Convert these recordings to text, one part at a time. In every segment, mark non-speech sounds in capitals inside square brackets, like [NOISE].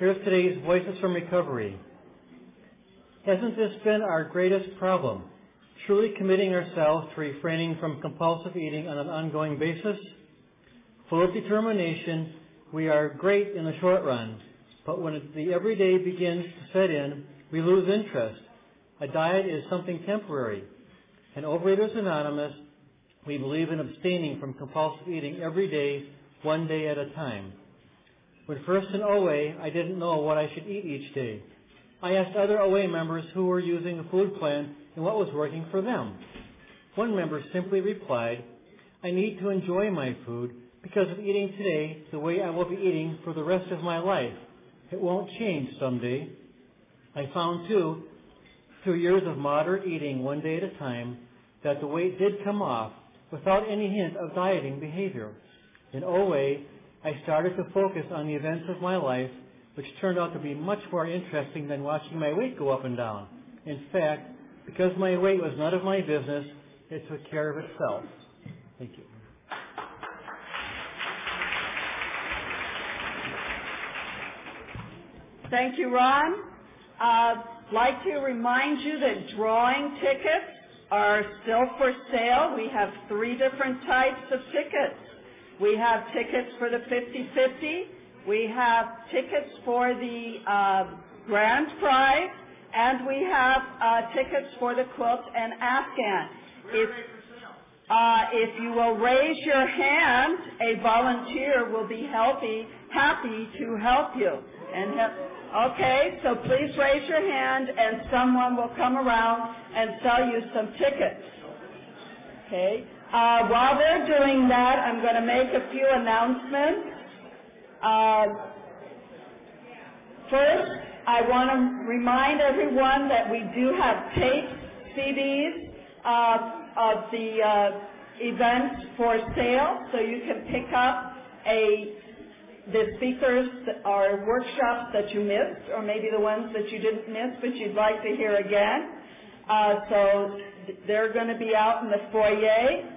Here's today's Voices from Recovery. Hasn't this been our greatest problem? Truly committing ourselves to refraining from compulsive eating on an ongoing basis? Full of determination, we are great in the short run, but when the everyday begins to set in, we lose interest. A diet is something temporary. In Overeaters Anonymous, we believe in abstaining from compulsive eating every day, one day at a time. When first in OA, I didn't know what I should eat each day. I asked other OA members who were using a food plan and what was working for them. One member simply replied, I need to enjoy my food because of eating today the way I will be eating for the rest of my life. It won't change someday. I found too, through years of moderate eating one day at a time, that the weight did come off without any hint of dieting behavior. In OA, I started to focus on the events of my life, which turned out to be much more interesting than watching my weight go up and down. In fact, because my weight was none of my business, it took care of itself. Thank you. Thank you, Ron. I'd like to remind you that drawing tickets are still for sale. We have three different types of tickets. We have tickets for the 50-50. We have tickets for the uh, grand prize, and we have uh, tickets for the quilt and afghan. If, uh, if you will raise your hand, a volunteer will be healthy, happy to help you. And okay, so please raise your hand, and someone will come around and sell you some tickets. Okay. Uh, while they're doing that, I'm going to make a few announcements. Uh, first, I want to remind everyone that we do have taped CDs uh, of the uh, events for sale, so you can pick up a the speakers or workshops that you missed, or maybe the ones that you didn't miss but you'd like to hear again. Uh, so they're going to be out in the foyer.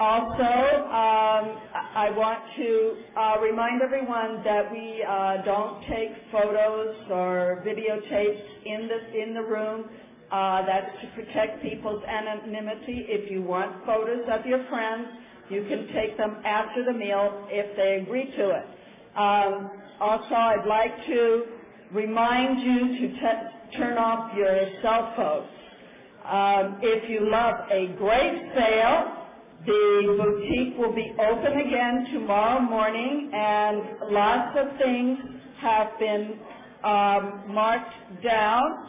Also, um, I want to uh, remind everyone that we uh, don't take photos or videotapes in the in the room. Uh, that's to protect people's anonymity. If you want photos of your friends, you can take them after the meal if they agree to it. Um, also, I'd like to remind you to t- turn off your cell phones. Um, if you love a great sale, the boutique will be open again tomorrow morning, and lots of things have been um, marked down.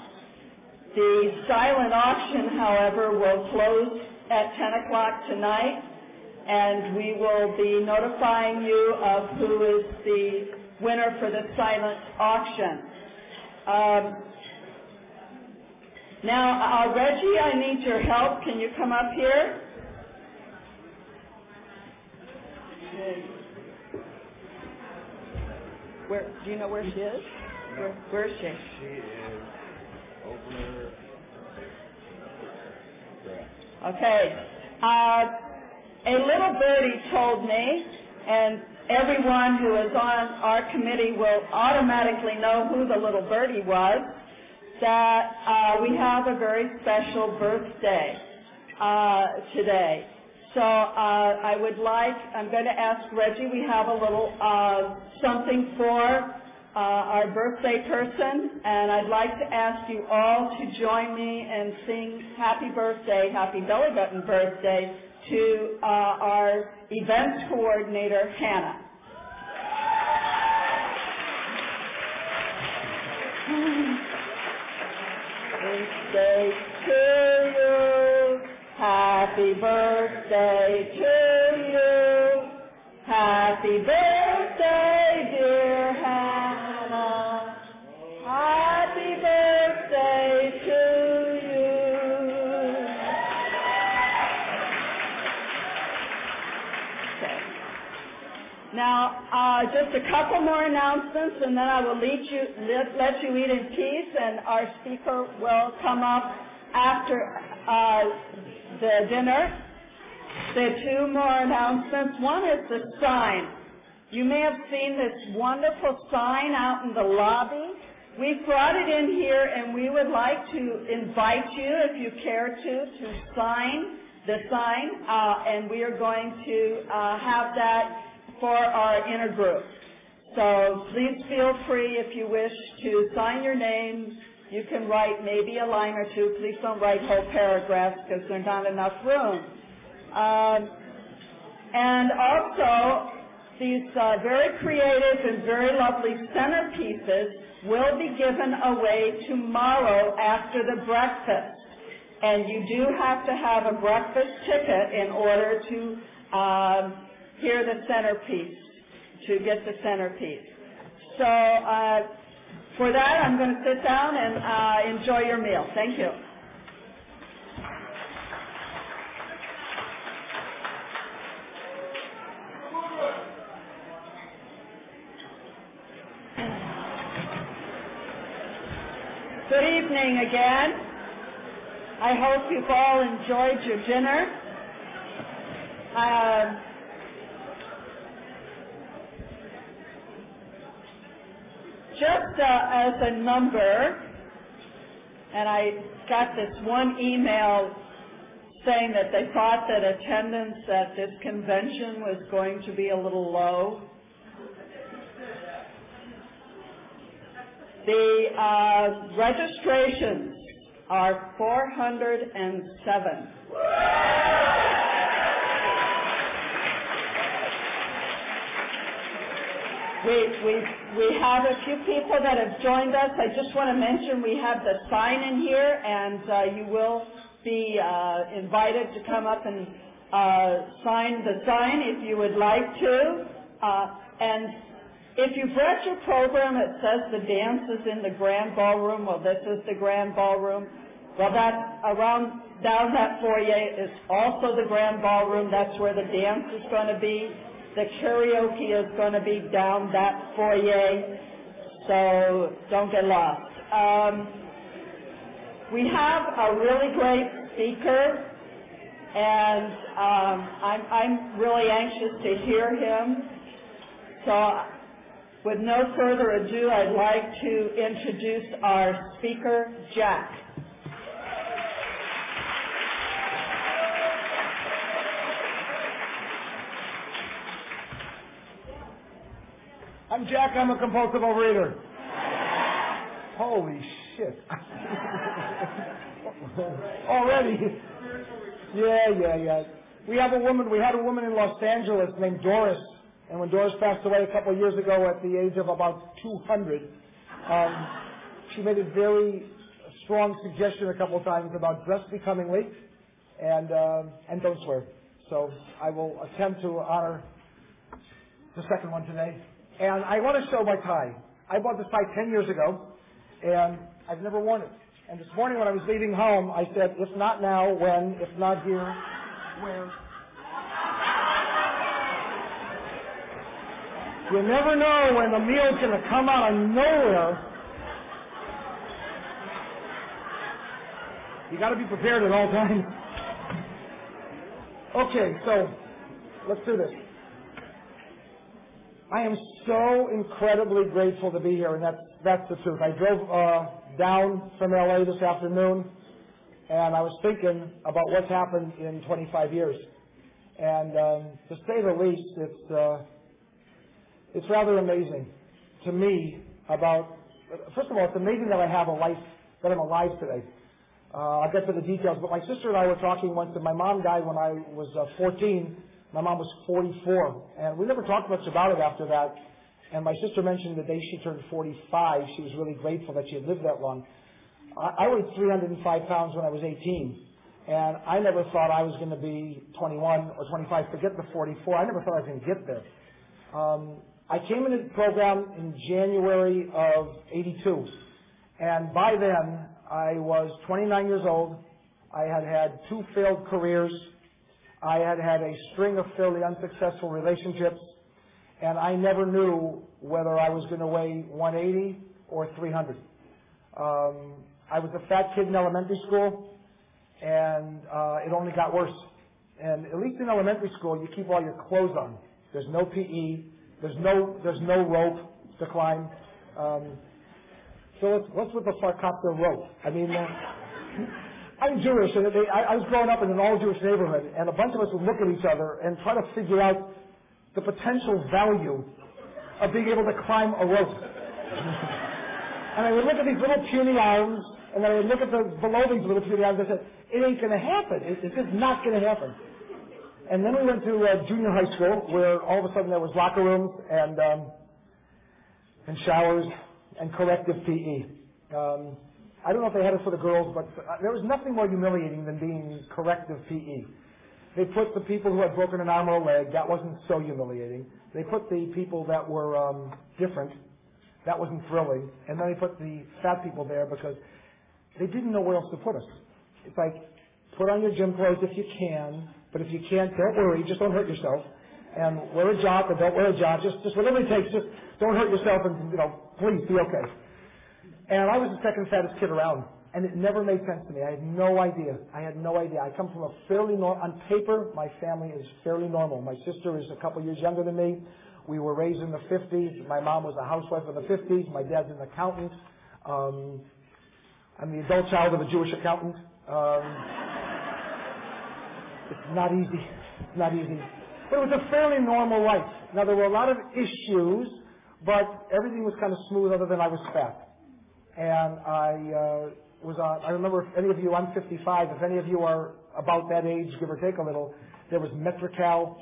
The silent auction, however, will close at 10 o'clock tonight, and we will be notifying you of who is the winner for the silent auction. Um, now, uh, Reggie, I need your help. Can you come up here? Where do you know where she is? No. Where, where is she? She is over. Okay. Uh, a little birdie told me, and everyone who is on our committee will automatically know who the little birdie was, that uh, we have a very special birthday uh, today. So uh, I would like, I'm going to ask Reggie, we have a little uh, something for uh, our birthday person, and I'd like to ask you all to join me and sing happy birthday, happy belly button birthday to uh, our events coordinator, Hannah. Birthday to you. Happy birthday to you. Happy birthday, dear Hannah. Happy birthday to you. Okay. Now, uh, just a couple more announcements, and then I will lead you, let, let you eat in peace, and our speaker will come up after uh, the dinner. There are two more announcements. One is the sign. You may have seen this wonderful sign out in the lobby. We've brought it in here and we would like to invite you, if you care to, to sign the sign, uh, and we are going to uh, have that for our inner group. So please feel free if you wish to sign your name. You can write maybe a line or two. Please don't write whole paragraphs because there's not enough room. Um, and also, these uh, very creative and very lovely centerpieces will be given away tomorrow after the breakfast. And you do have to have a breakfast ticket in order to um, hear the centerpiece, to get the centerpiece. So uh, for that, I'm going to sit down and uh, enjoy your meal. Thank you. Good evening again. I hope you've all enjoyed your dinner. Uh, just uh, as a number, and I got this one email saying that they thought that attendance at this convention was going to be a little low. The uh, registrations are 407. We, have a few people that have joined us. I just want to mention we have the sign in here, and uh, you will be uh, invited to come up and uh, sign the sign if you would like to. And if you've read your program, it says the dance is in the grand ballroom. Well, this is the grand ballroom. Well, that around down that foyer is also the grand ballroom. That's where the dance is going to be. The karaoke is going to be down that foyer, so don't get lost. Um, we have a really great speaker, and um, I'm, I'm really anxious to hear him. So with no further ado, I'd like to introduce our speaker, Jack. I'm Jack. I'm a compulsive overeater. Holy shit. [LAUGHS] Already. Yeah, yeah, yeah. We have a woman, we had a woman in Los Angeles named Doris. And when Doris passed away a couple of years ago at the age of about 200, um, she made a very strong suggestion a couple of times about dress becomingly and, uh, and don't swear. So I will attempt to honor the second one today. And I want to show my tie. I bought this tie 10 years ago, and I've never worn it. And this morning when I was leaving home, I said, if not now, when? If not here, where? You never know when the meal's going to come out of nowhere. You got to be prepared at all times. Okay, so let's do this. I am so incredibly grateful to be here, and that's that's the truth. I drove uh, down from LA this afternoon, and I was thinking about what's happened in 25 years, and um, to say the least, it's uh, it's rather amazing to me. About first of all, it's amazing that I have a life, that I'm alive today. Uh, I'll get to the details, but my sister and I were talking once, and my mom died when I was uh, 14 my mom was 44, and we never talked much about it after that. And my sister mentioned the day she turned 45, she was really grateful that she had lived that long. I, weighed 305 pounds when I was 18, and I never thought I was going to be 21 or 25. Forget the 44. I never thought I was going to get there. Um, I came into the program in January of 82, and by then I was 29 years old. I had had two failed careers. I had had a string of fairly unsuccessful relationships, and I never knew whether I was going to weigh 180 or 300. Um, I was a fat kid in elementary school, and uh, it only got worse. And at least in elementary school, you keep all your clothes on. There's no PE. There's no there's no rope to climb. Um, so what's with the Farkapta rope? I mean, uh, I'm Jewish, and they, I, I was growing up in an all-Jewish neighborhood, and a bunch of us would look at each other and try to figure out the potential value of being able to climb a rope. [LAUGHS] and I would look at these little puny arms, and then I would look at the below these little puny arms, and I said, it ain't going to happen. It, it's just not going to happen. And then we went to uh, junior high school, where all of a sudden there was locker rooms and um, and showers and corrective PE. Um, I don't know if they had it for the girls, but uh, there was nothing more humiliating than being corrective PE. They put the people who had broken an arm or a leg. That wasn't so humiliating. They put the people that were um, different. That wasn't thrilling. And then they put the fat people there because they didn't know where else to put us. It's like, put on your gym clothes if you can, but if you can't, don't worry. Just don't hurt yourself. And wear a jock or don't wear a jock. Just, just whatever it takes. Just don't hurt yourself and, you know, please be okay. And I was the second fattest kid around, and it never made sense to me. I had no idea. I had no idea. I come from a fairly normal, on paper, my family is fairly normal. My sister is a couple years younger than me. We were raised in the 50s. My mom was a housewife in the 50s. My dad's an accountant. Um, I'm the adult child of a Jewish accountant. Um, it's not easy. It's not easy. But it was a fairly normal life. Now, there were a lot of issues, but everything was kind of smooth other than I was fat and I uh, was on. I remember if any of you. I'm 55. If any of you are about that age, give or take a little, there was Metrecal.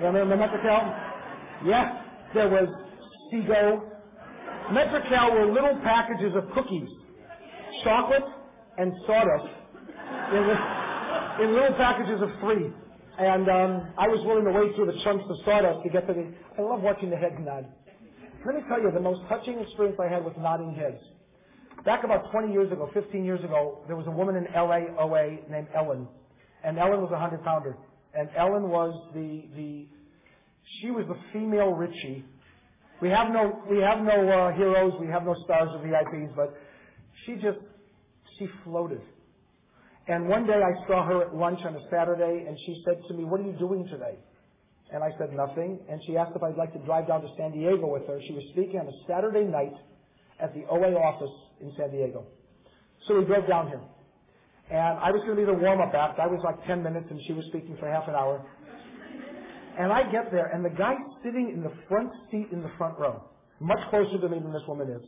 Remember Metrecal? Yes. There was Sego. Metrecal were little packages of cookies, chocolate and sawdust, in, in little packages of three. And um, I was willing to wade through the chunks of sawdust to get to the. I love watching the head nod. Let me tell you, the most touching experience I had with nodding heads Back about 20 years ago, 15 years ago, there was a woman in LA, OA named Ellen. And Ellen was a 100 pounder. And Ellen was the, the, she was the female Richie. We have no, we have no uh, heroes, we have no stars or VIPs, but she just, she floated. And one day I saw her at lunch on a Saturday and she said to me, what are you doing today? And I said nothing. And she asked if I'd like to drive down to San Diego with her. She was speaking on a Saturday night at the OA office in San Diego. So we drove down here. And I was going to be the warm-up act. I was like 10 minutes and she was speaking for half an hour. And I get there and the guy sitting in the front seat in the front row, much closer to me than this woman is.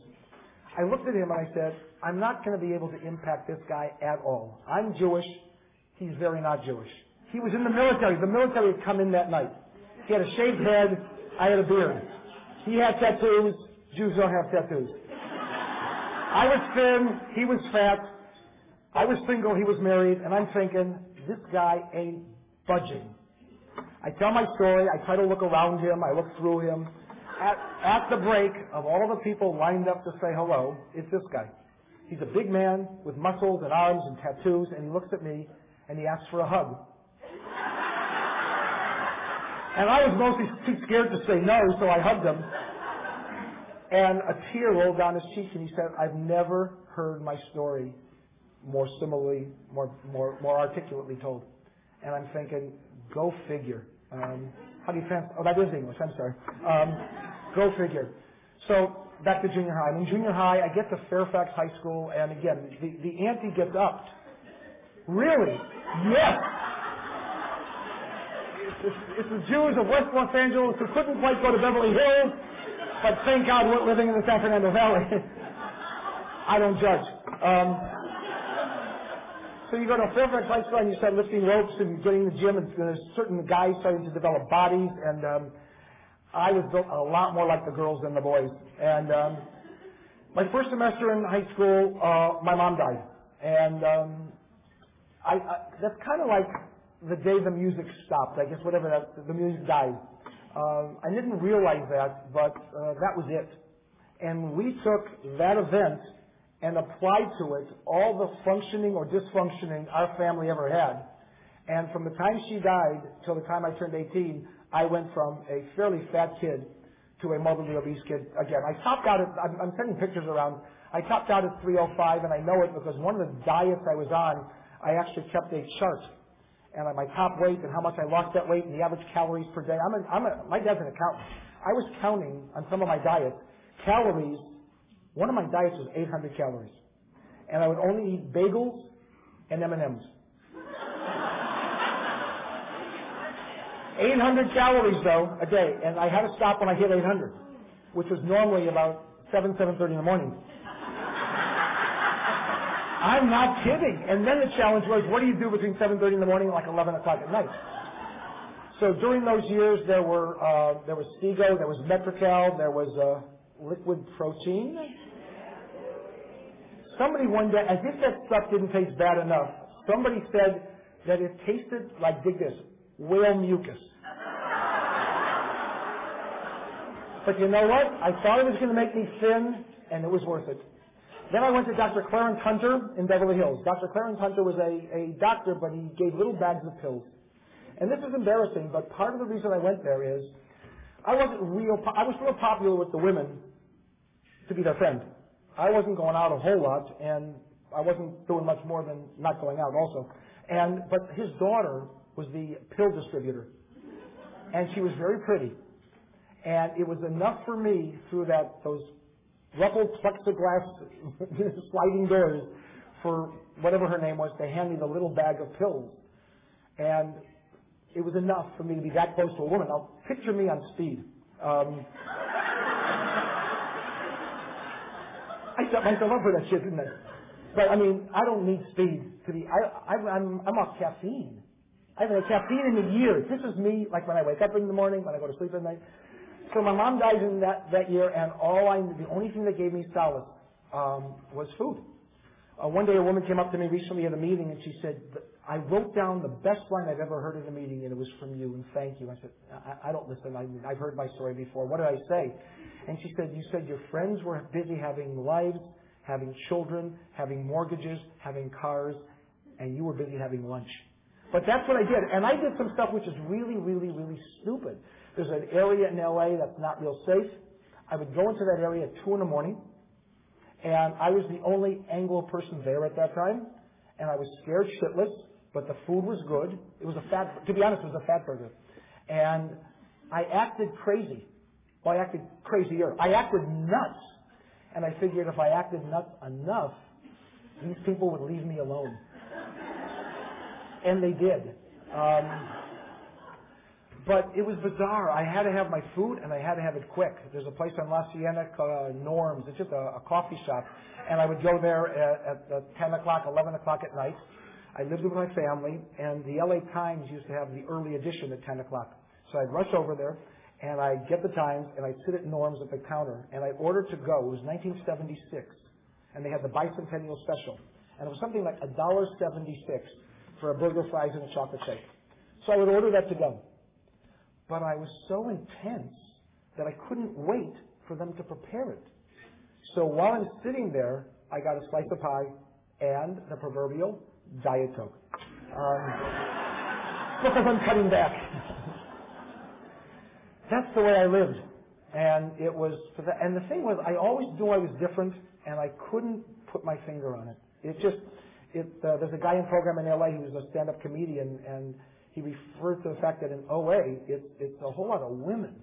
I looked at him and I said, I'm not going to be able to impact this guy at all. I'm Jewish. He's very not Jewish. He was in the military. The military had come in that night. He had a shaved head. I had a beard. He had tattoos. Jews don't have tattoos. I was thin, he was fat. I was single, he was married, and I'm thinking, this guy ain't budging. I tell my story, I try to look around him, I look through him. At, at the break, of all the people lined up to say hello, it's this guy. He's a big man with muscles and arms and tattoos, and he looks at me and he asks for a hug. And I was mostly too scared to say no, so I hugged him. And a tear rolled down his cheek, and he said, I've never heard my story more similarly, more, more, more articulately told. And I'm thinking, go figure. Um, how do you translate? Oh, that is English. I'm sorry. Um, go figure. So back to junior high. I'm in junior high. I get to Fairfax High School, and again, the, the ante gets upped. Really? Yes. It's, it's, it's the Jews of West Los Angeles who couldn't quite go to Beverly Hills but thank God we're living in the Fernando Valley. [LAUGHS] I don't judge. Um, so you go to a Fairfax High School and you start lifting ropes and getting in the gym, and there's certain guys starting to develop bodies, and um, I was built a lot more like the girls than the boys. And um, my first semester in high school, uh, my mom died, and um, I, I that's kind of like the day the music stopped. I guess whatever that the music died. Um, I didn't realize that, but uh, that was it. And we took that event and applied to it all the functioning or dysfunctioning our family ever had. And from the time she died till the time I turned 18, I went from a fairly fat kid to a morbidly obese kid again. I topped out at, I'm, I'm sending pictures around, I topped out at 305 and I know it because one of the diets I was on, I actually kept a chart and my top weight and how much I lost that weight and the average calories per day. I'm a, I'm a, my dad's an accountant. I was counting on some of my diets calories. One of my diets was 800 calories, and I would only eat bagels and M&Ms. 800 calories though a day, and I had to stop when I hit 800, which was normally about 7, 7.30 in the morning. I'm not kidding. And then the challenge was, what do you do between 7.30 in the morning and like 11 o'clock at night? So during those years, there were uh, there was Sego, there was Metrecal, there was uh, liquid protein. Somebody one day, as if that stuff didn't taste bad enough, somebody said that it tasted like, dig this, whale mucus. But you know what? I thought it was going to make me thin, and it was worth it. Then I went to Dr. Clarence Hunter in Beverly Hills. Dr. Clarence Hunter was a, a doctor, but he gave little bags of pills. And this is embarrassing, but part of the reason I went there is I wasn't real, po- I was real popular with the women to be their friend. I wasn't going out a whole lot, and I wasn't doing much more than not going out also. And, but his daughter was the pill distributor. And she was very pretty. And it was enough for me through that, those ruffled plexiglass [LAUGHS] sliding doors for whatever her name was to hand me the little bag of pills. And it was enough for me to be that close to a woman. Now, picture me on speed. Um, I set myself up for that shit, didn't I? But I mean, I don't need speed to be. I, I, I'm, I'm off caffeine. I haven't had caffeine in a year. This is me, like when I wake up in the morning, when I go to sleep at night. So my mom died in that, that year, and all I, the only thing that gave me solace um, was food. Uh, one day, a woman came up to me recently at a meeting, and she said, "I wrote down the best line I've ever heard in a meeting, and it was from you, and thank you." I said, "I, I don't listen. I, I've heard my story before. What did I say?" And she said, "You said your friends were busy having lives, having children, having mortgages, having cars, and you were busy having lunch." But that's what I did, and I did some stuff which is really, really, really stupid. There's an area in LA that's not real safe. I would go into that area at two in the morning, and I was the only Anglo person there at that time, and I was scared shitless, but the food was good. It was a fat, to be honest, it was a fat burger. And I acted crazy. Well, I acted crazier. I acted nuts. And I figured if I acted nuts enough, these people would leave me alone. And they did. Um, but it was bizarre. I had to have my food and I had to have it quick. There's a place on La Cienega called uh, Norms. It's just a, a coffee shop. And I would go there at, at, at 10 o'clock, 11 o'clock at night. I lived with my family and the LA Times used to have the early edition at 10 o'clock. So I'd rush over there and I'd get the Times and I'd sit at Norms at the counter and I'd order to go. It was 1976 and they had the bicentennial special. And it was something like $1.76 for a burger, fries, and a chocolate shake. So I would order that to go. But I was so intense that I couldn't wait for them to prepare it. So while I'm sitting there, I got a slice of pie and the proverbial Diet Coke. Um, because I'm cutting back. [LAUGHS] That's the way I lived. And it was, for the, and the thing was, I always knew I was different, and I couldn't put my finger on it. It just, it, uh, there's a guy in program in LA who's a stand-up comedian, and he referred to the fact that in OA, it's, it's a whole lot of women.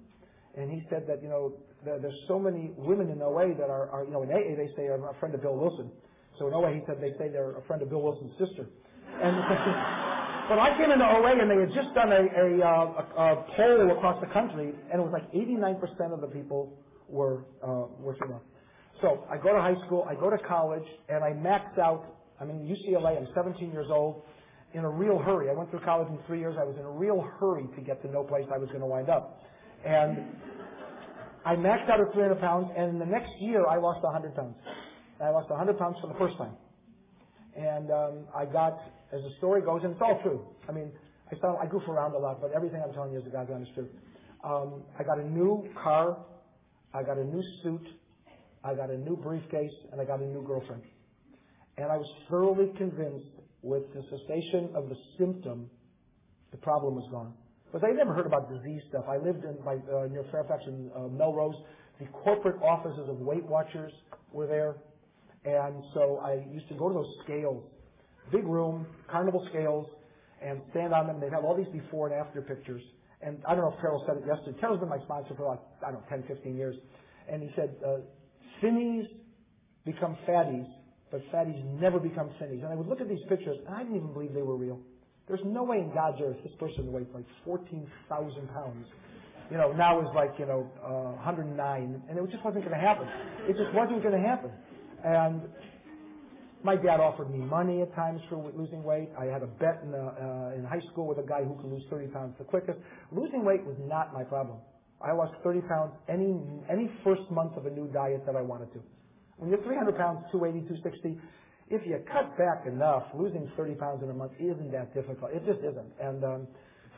And he said that, you know, there, there's so many women in OA that are, are, you know, in AA they say are a friend of Bill Wilson. So in OA he said they say they're a friend of Bill Wilson's sister. And [LAUGHS] but I came into OA and they had just done a, a, uh, a, a poll across the country, and it was like 89% of the people were uh, were female. So I go to high school, I go to college, and I max out. I'm in UCLA. I'm 17 years old. In a real hurry. I went through college in three years. I was in a real hurry to get to no place I was going to wind up. And I maxed out at 300 pounds, and the next year I lost 100 pounds. I lost 100 pounds for the first time. And um, I got, as the story goes, and it's all true. I mean, I sound, I goof around a lot, but everything I'm telling you is the God's honest truth. Um, I got a new car, I got a new suit, I got a new briefcase, and I got a new girlfriend. And I was thoroughly convinced with the cessation of the symptom, the problem was gone. Because I never heard about disease stuff. I lived in by, uh, near Fairfax and uh, Melrose. The corporate offices of Weight Watchers were there. And so I used to go to those scales, big room, carnival scales, and stand on them. They'd have all these before and after pictures. And I don't know if Terrell said it yesterday. Terrell's been my sponsor for like, I don't know, 10, 15 years. And he said, uh, thinnies become fatties, but fatties never become thinnies. And I would look at these pictures, and I didn't even believe they were real. There's no way in God's earth this person weighed like 14,000 pounds. You know, now is like, you know, uh, 109, and it just wasn't going to happen. It just wasn't going to happen. And my dad offered me money at times for losing weight. I had a bet in, uh, in high school with a guy who could lose 30 pounds the quickest. Losing weight was not my problem. I lost 30 pounds any any first month of a new diet that I wanted to. When you're 300 pounds, 280, 260, if you cut back enough, losing 30 pounds in a month isn't that difficult. It just isn't. And um,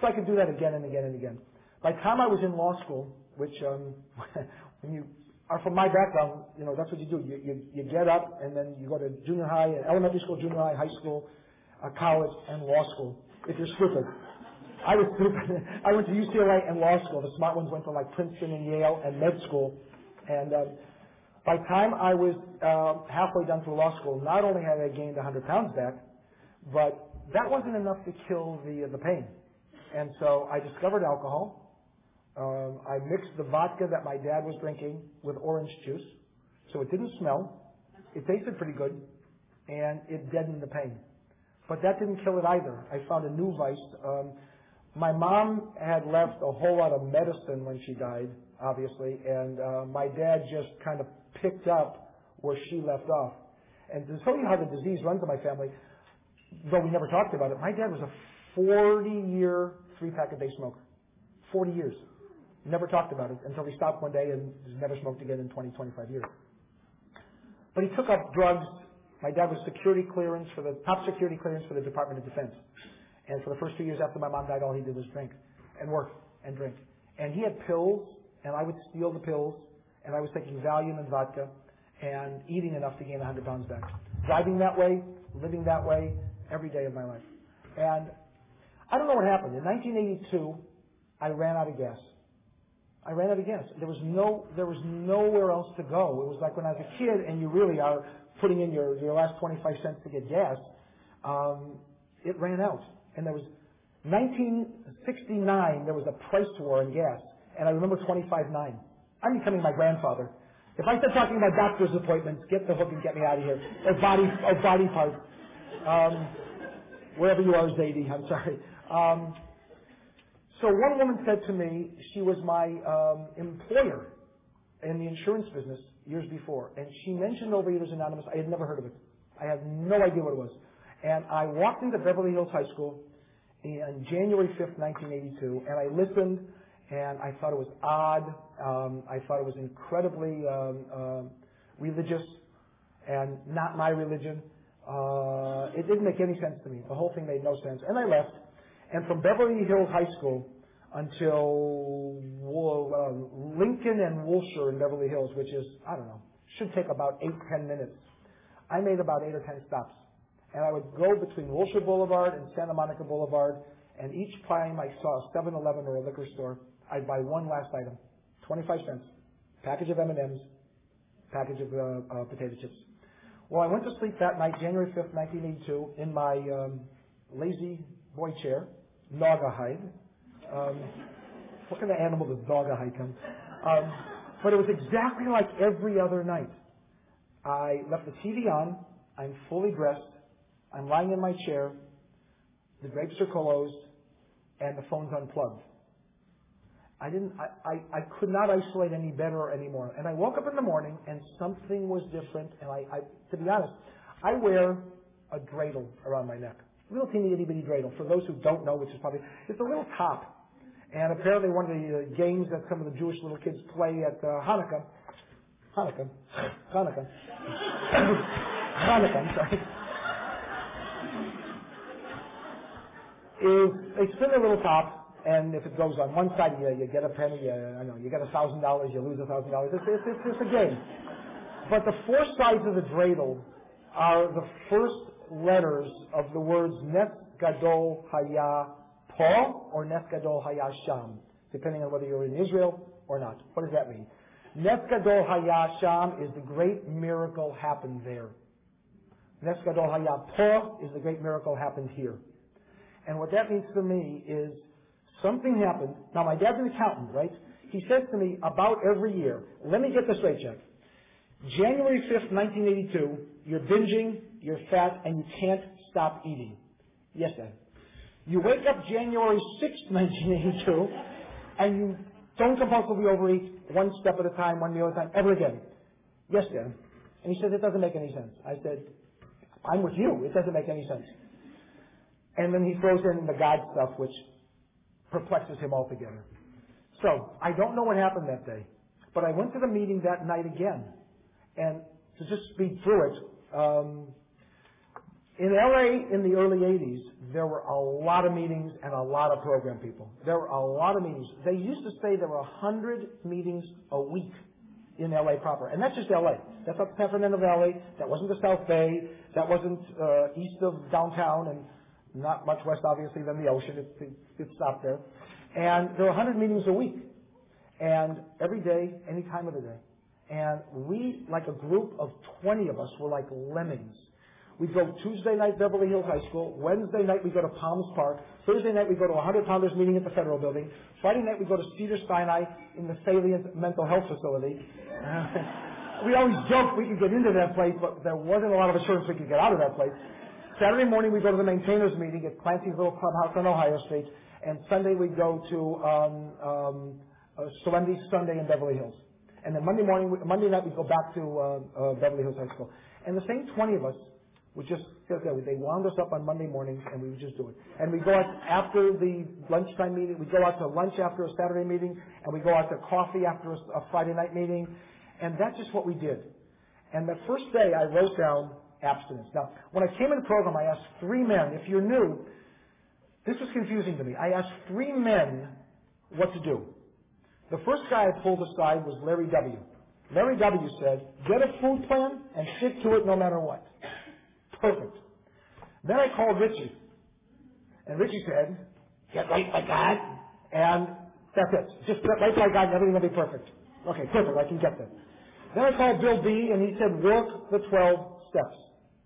so I could do that again and again and again. By the time I was in law school, which um, [LAUGHS] when you are from my background, you know, that's what you do. You, you, you get up and then you go to junior high, elementary school, junior high, high school, uh, college, and law school. If you're stupid. I was stupid. [LAUGHS] I went to UCLA and law school. The smart ones went to like Princeton and Yale and med school. And um, by the time I was uh, halfway done through law school, not only had I gained 100 pounds back, but that wasn't enough to kill the the pain. And so I discovered alcohol. Um, I mixed the vodka that my dad was drinking with orange juice, so it didn't smell. It tasted pretty good, and it deadened the pain. But that didn't kill it either. I found a new vice. Um, my mom had left a whole lot of medicine when she died, obviously, and uh, my dad just kind of picked up where she left off. And to tell you how the disease runs in my family, though we never talked about it, my dad was a 40 year three pack a day smoker. 40 years. Never talked about it until he stopped one day and never smoked again in 20, 25 years. But he took up drugs. My dad was security clearance for the top security clearance for the Department of Defense. And for the first two years after my mom died, all he did was drink and work and drink. And he had pills, and I would steal the pills, and I was taking Valium and vodka and eating enough to gain 100 pounds back. Driving that way, living that way, every day of my life. And I don't know what happened. In 1982, I ran out of gas. I ran out of gas. There was no, there was nowhere else to go. It was like when I was a kid and you really are putting in your, your last 25 cents to get gas. Um, it ran out. And there was 1969, there was a price war in gas. And I remember 25.9. I'm becoming my grandfather. If I start talking about doctor's appointments, get the hook and get me out of here. Or body, or body parts. Um, wherever you are, Zadie, I'm sorry. Um, so one woman said to me, she was my um, employer in the insurance business years before, and she mentioned Overeaters Anonymous. I had never heard of it. I had no idea what it was. And I walked into Beverly Hills High School on January 5th, 1982, and I listened, and I thought it was odd. Um, I thought it was incredibly um, uh, religious and not my religion. Uh, it didn't make any sense to me. The whole thing made no sense. And I left. And from Beverly Hills High School until uh, Lincoln and Wilshire in Beverly Hills, which is, I don't know, should take about eight, ten minutes. I made about eight or ten stops. And I would go between Wilshire Boulevard and Santa Monica Boulevard, and each time I saw a 7-Eleven or a liquor store, I'd buy one last item, 25 cents, package of M&Ms, package of uh, uh, potato chips. Well, I went to sleep that night, January 5th, 1982, in my um, lazy boy chair, Naugahyde. Um, what kind of animal does Naugahyde come? Um, but it was exactly like every other night. I left the TV on. I'm fully dressed. I'm lying in my chair. The drapes are closed, and the phone's unplugged. I didn't. I, I, I could not isolate any better or any more. And I woke up in the morning, and something was different. And I, I to be honest, I wear a dreidel around my neck little teeny itty bitty dreidel. For those who don't know, which is probably, it's a little top. And apparently one of the uh, games that some of the Jewish little kids play at uh, Hanukkah, Hanukkah, Hanukkah, [COUGHS] Hanukkah, I'm sorry, is they spin a little top, and if it goes on one side, you, you get a penny, you, I know, you get a thousand dollars, you lose a thousand dollars. It's, it's, it's a game. But the four sides of the dreidel are the first letters of the words Nes Gadol Haya Po or Nes Gadol Haya Sham, depending on whether you're in Israel or not. What does that mean? Nes Gadol Haya Sham is the great miracle happened there. Nes Gadol Haya Po is the great miracle happened here. And what that means to me is Something happened. Now, my dad's an accountant, right? He says to me about every year, let me get this straight, Jeff. January 5th, 1982, you're binging, you're fat, and you can't stop eating. Yes, Dad. You wake up January 6th, 1982, [LAUGHS] and you don't compulsively overeat one step at a time, one meal at a time, ever again. Yes, Dad. And he says, it doesn't make any sense. I said, I'm with you. It doesn't make any sense. And then he throws in the God stuff, which perplexes him altogether. So, I don't know what happened that day, but I went to the meeting that night again. And to just speed through it, um, in LA in the early 80s, there were a lot of meetings and a lot of program people. There were a lot of meetings. They used to say there were 100 meetings a week in LA proper. And that's just LA. That's not the Fernando Valley. That wasn't the South Bay. That wasn't uh, east of downtown and not much west, obviously, than the ocean. It, it, it stopped there. And there were 100 meetings a week. And every day, any time of the day. And we, like a group of 20 of us, were like lemmings. We'd go Tuesday night Beverly Hills High School. Wednesday night we go to Palms Park. Thursday night we go to a 100 pounders meeting at the Federal Building. Friday night we go to Cedar Sinai in the Thalians Mental Health Facility. [LAUGHS] we always joked we could get into that place, but there wasn't a lot of assurance we could get out of that place. Saturday morning we go to the maintainers meeting at Clancy's little clubhouse on Ohio Street. And Sunday we go to um, um, uh, Serenity Sunday in Beverly Hills. And then Monday morning, Monday night we go back to uh, uh, Beverly Hills High School. And the same 20 of us we just, they wound us up on Monday mornings and we would just do it. And we go out after the lunchtime meeting, we go out to lunch after a Saturday meeting, and we go out to coffee after a, a Friday night meeting. And that's just what we did. And the first day I wrote down abstinence. Now, when I came in the program, I asked three men, if you're new, this was confusing to me. I asked three men what to do. The first guy I pulled aside was Larry W. Larry W. said, get a food plan and stick to it no matter what. Perfect. Then I called Richie. And Richie said, get right by God. And that's it. Just get right by God and everything will be perfect. Okay, perfect. I can get that. Then I called Bill B. and he said, work the 12 steps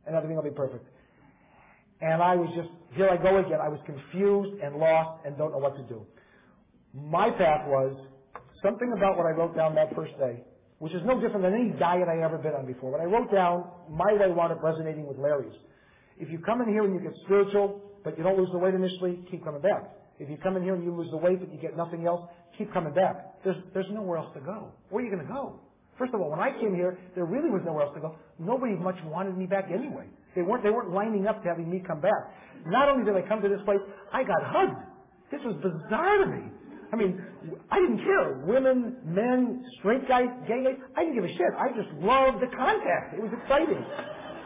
and everything will be perfect. And I was just, here I go again. I was confused and lost and don't know what to do. My path was something about what I wrote down that first day which is no different than any diet I ever been on before. What I wrote down, my way wound up resonating with Larry's. If you come in here and you get spiritual, but you don't lose the weight initially, keep coming back. If you come in here and you lose the weight, but you get nothing else, keep coming back. There's, there's nowhere else to go. Where are you going to go? First of all, when I came here, there really was nowhere else to go. Nobody much wanted me back anyway. They weren't, they weren't lining up to having me come back. Not only did I come to this place, I got hugged. This was bizarre to me. I mean, I didn't care. Women, men, straight guys, gay guys. I didn't give a shit. I just loved the contact. It was exciting.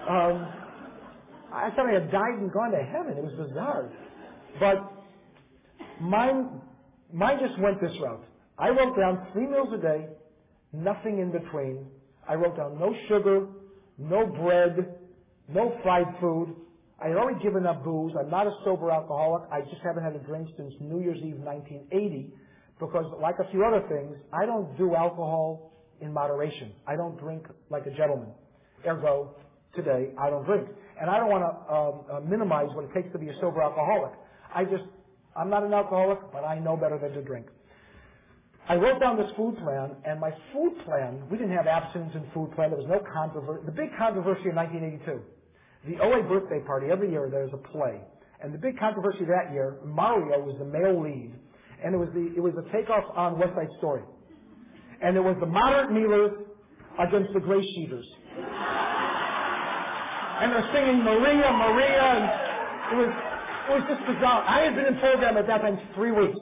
Um, I thought I had died and gone to heaven. It was bizarre. But mine, mine just went this route. I wrote down three meals a day, nothing in between. I wrote down no sugar, no bread, no fried food. I had already given up booze. I'm not a sober alcoholic. I just haven't had a drink since New Year's Eve 1980 because like a few other things, I don't do alcohol in moderation. I don't drink like a gentleman. Ergo, today, I don't drink. And I don't want to um, uh, minimize what it takes to be a sober alcoholic. I just, I'm not an alcoholic, but I know better than to drink. I wrote down this food plan, and my food plan, we didn't have abstinence in food plan. There was no controversy. The big controversy in 1982 the OA birthday party, every year there's a play. And the big controversy that year, Mario was the male lead, and it was the it was the takeoff on West Side Story. And it was the moderate Mealers against the Gray Sheeters. and they're singing Maria, Maria, and it was it was just bizarre. I had been in program at that time three weeks.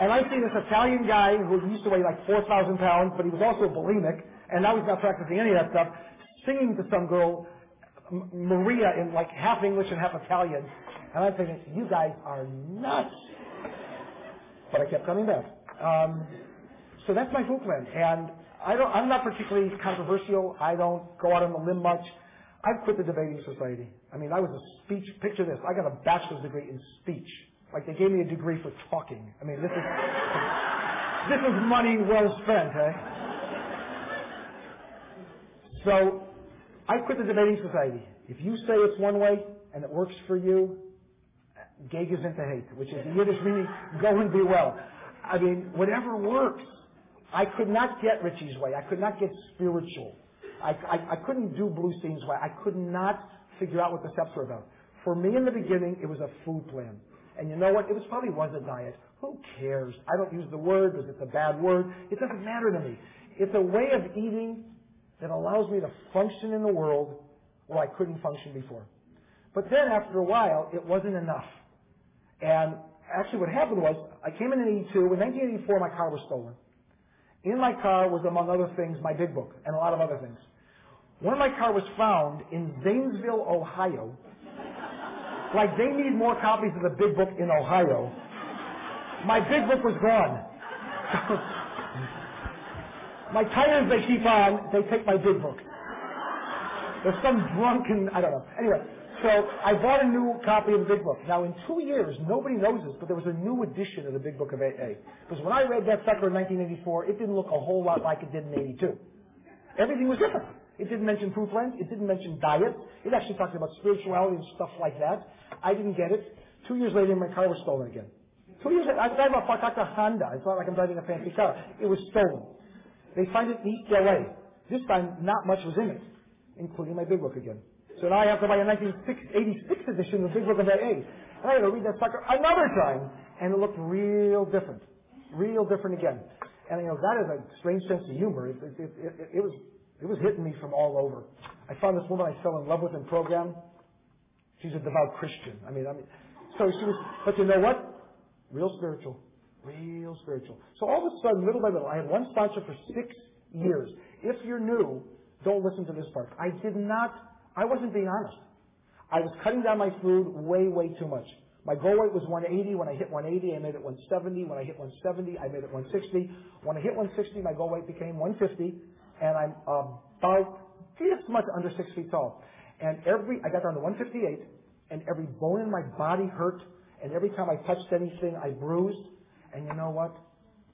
And I see this Italian guy who used to weigh like 4,000 pounds, but he was also bulimic, and now he's not practicing any of that stuff, singing to some girl Maria in like half English and half Italian. And I'm thinking, you guys are nuts. But I kept coming back. Um, so that's my food plan. And I don't, I'm not particularly controversial. I don't go out on the limb much. I've quit the debating society. I mean, I was a speech, picture this, I got a bachelor's degree in speech. Like they gave me a degree for talking. I mean, this is, this is money well spent, eh? So I quit the debating society. If you say it's one way and it works for you, Gey gezunterheyt, which is the Yiddish meaning go and be well. I mean, whatever works. I could not get Richie's way. I could not get spiritual. I, I, I couldn't do Blue Stein's way. I could not figure out what the steps were about. For me in the beginning, it was a food plan. And you know what? It was probably was a diet. Who cares? I don't use the word because it's a bad word. It doesn't matter to me. It's a way of eating that allows me to function in the world where I couldn't function before. But then after a while, it wasn't enough. And actually what happened was, I came in in 82. In 1984, my car was stolen. In my car was, among other things, my big book and a lot of other things. Of my car was found in Zanesville, Ohio. Like they need more copies of the big book in Ohio. My big book was gone. [LAUGHS] my tires they keep on, they take my big book. There's some drunken, I don't know. Anyway, so I bought a new copy of the Big Book. Now, in two years, nobody knows this, but there was a new edition of the Big Book of AA. Because when I read that sucker in 1984, it didn't look a whole lot like it did in 82. Everything was different. It didn't mention food plans. It didn't mention diet. It actually talked about spirituality and stuff like that. I didn't get it. Two years later, my car was stolen again. Two years later, I drive a Fakaka Honda. It's not like I'm driving a fancy car. It was stolen. They find it in East LA. This time, not much was in it, including my big book again. So now I have to buy a 1986 edition of the Big Book of AA. And I had to read that sucker another time, and it looked real different. Real different again. And you know, that is a strange sense of humor. It, it, it, it, was, it was hitting me from all over. I found this woman I fell in love with in program. She's a devout Christian. I mean, I mean, so she was, but you know what? Real spiritual. Real spiritual. So all of a sudden, little by little, I had one sponsor for six years. If you're new, don't listen to this part. I did not, I wasn't being honest. I was cutting down my food way, way too much. My goal weight was 180. When I hit 180, I made it 170. When I hit 170, I made it 160. When I hit 160, my goal weight became 150, and I'm about just much under six feet tall. And every, I got down to 158, and every bone in my body hurt, and every time I touched anything, I bruised. And you know what?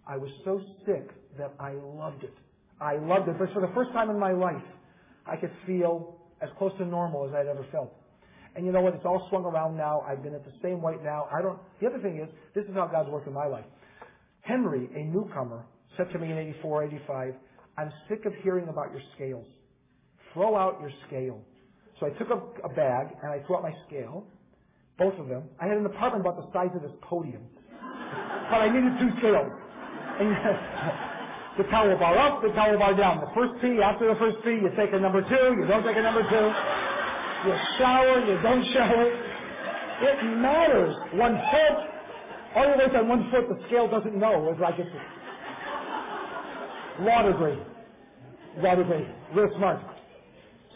I was so sick that I loved it. I loved it. But for the first time in my life, I could feel as close to normal as I'd ever felt. And you know what? It's all swung around now. I've been at the same weight now. I don't, the other thing is, this is how God's worked in my life. Henry, a newcomer, said to me in 84, 85, I'm sick of hearing about your scales. Throw out your scale. So I took a, a bag and I threw out my scale, both of them. I had an apartment about the size of this podium, [LAUGHS] but I needed two scales. And [LAUGHS] the towel bar up, the towel bar down. The first P, after the first P, you take a number two, you don't take a number two. You shower, you don't shower. It matters. One foot, all your weight's on one foot, the scale doesn't know. It's like it's Law degree. Real smart.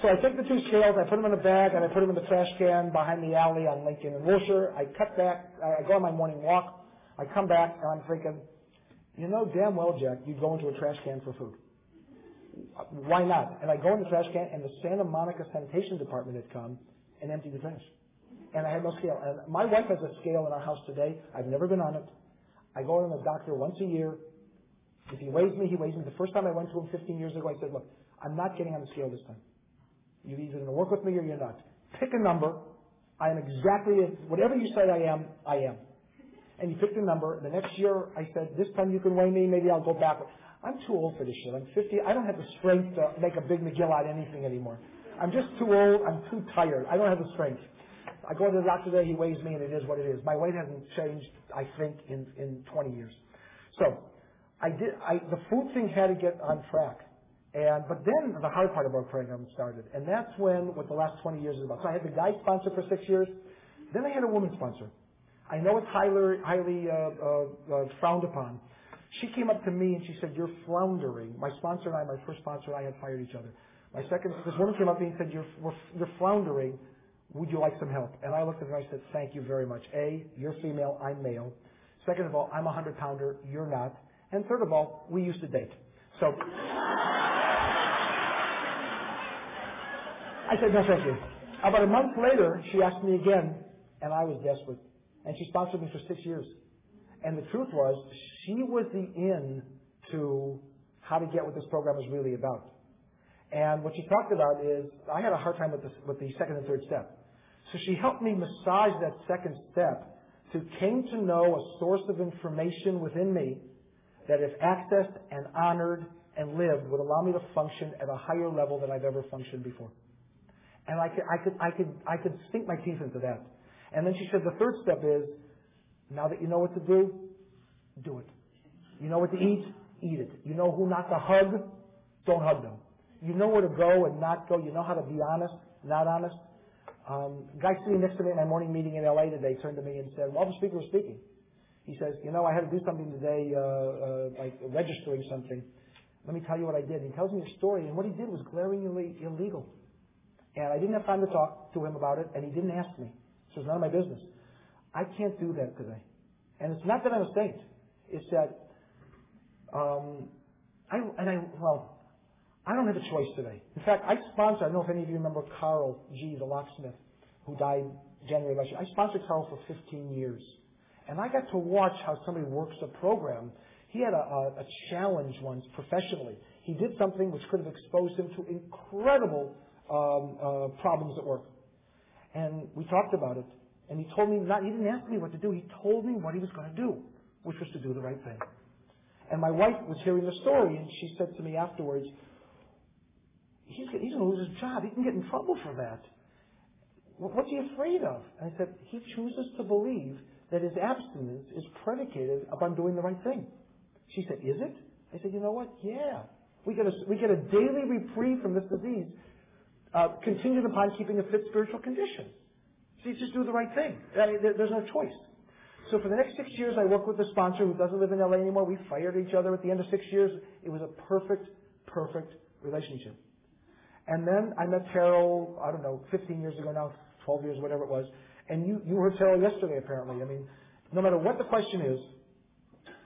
So I take the two scales, I put them in a bag, and I put them in the trash can behind the alley on Lincoln and Wilshire. I cut back, I go on my morning walk. I come back, and I'm thinking, you know damn well, Jack, you'd go into a trash can for food. Why not? And I go in the trash can, and the Santa Monica Sanitation Department had come and emptied the trash. And I had no scale. And my wife has a scale in our house today. I've never been on it. I go to the doctor once a year. If he weighs me, he weighs me. The first time I went to him 15 years ago, I said, look, I'm not getting on the scale this time. You're either going to work with me or you're not. Pick a number. I am exactly, whatever you say I am, I am. And he picked a number. The next year, I said, this time you can weigh me. Maybe I'll go back. I'm too old for this shit. I'm 50. I don't have the strength to make a big megillah out of anything anymore. I'm just too old. I'm too tired. I don't have the strength. I go to the doctor today. He weighs me, and it is what it is. My weight hasn't changed, I think, in, in 20 years. So I did. I, the food thing had to get on track. And but then the hard part of our program started, and that's when what the last 20 years is about. So I had the guy sponsor for six years, then I had a woman sponsor. I know it's highly highly uh, uh, uh, frowned upon. She came up to me and she said, "You're floundering." My sponsor and I, my first sponsor and I, had fired each other. My second, this woman came up to me and said, "You're you're floundering. Would you like some help?" And I looked at her and I said, "Thank you very much. A, you're female, I'm male. Second of all, I'm a hundred pounder, you're not. And third of all, we used to date. So." I said, no, thank you. About a month later, she asked me again, and I was desperate. And she sponsored me for six years. And the truth was, she was the in to how to get what this program is really about. And what she talked about is, I had a hard time with the, with the second and third step. So she helped me massage that second step to came to know a source of information within me that if accessed and honored and lived would allow me to function at a higher level than I've ever functioned before. And I could, I could, I could, I could sink my teeth into that. And then she said the third step is, now that you know what to do, do it. You know what to eat, eat it. You know who not to hug, don't hug them. You know where to go and not go. You know how to be honest, not honest. Um, guy sitting next to me in my morning meeting in LA today turned to me and said, while the speaker was speaking, he says, you know, I had to do something today, uh, uh, like registering something. Let me tell you what I did. He tells me a story, and what he did was glaringly illegal. And I didn't have time to talk to him about it, and he didn't ask me. So it's none of my business. I can't do that today. And it's not that I'm a saint. It's that, um, I, and I, well, I don't have a choice today. In fact, I sponsor, I don't know if any of you remember Carl G., the locksmith, who died January last year. I sponsored Carl for 15 years. And I got to watch how somebody works a program. He had a, a, a challenge once professionally. He did something which could have exposed him to incredible um, uh, problems at work. And we talked about it. And he told me not, he didn't ask me what to do. He told me what he was going to do, which was to do the right thing. And my wife was hearing the story, and she said to me afterwards, he's, he's going to lose his job. He can get in trouble for that. What's he afraid of? And I said, he chooses to believe that his abstinence is predicated upon doing the right thing. She said, is it? I said, you know what? Yeah. We get a, we get a daily reprieve from this disease, uh, contingent upon keeping a fit spiritual condition. You just do the right thing. I there, there's no choice. So for the next six years, I worked with a sponsor who doesn't live in LA anymore. We fired each other at the end of six years. It was a perfect, perfect relationship. And then I met Terrell, I don't know, 15 years ago now, 12 years, whatever it was. And you, you heard Terrell yesterday, apparently. I mean, no matter what the question is,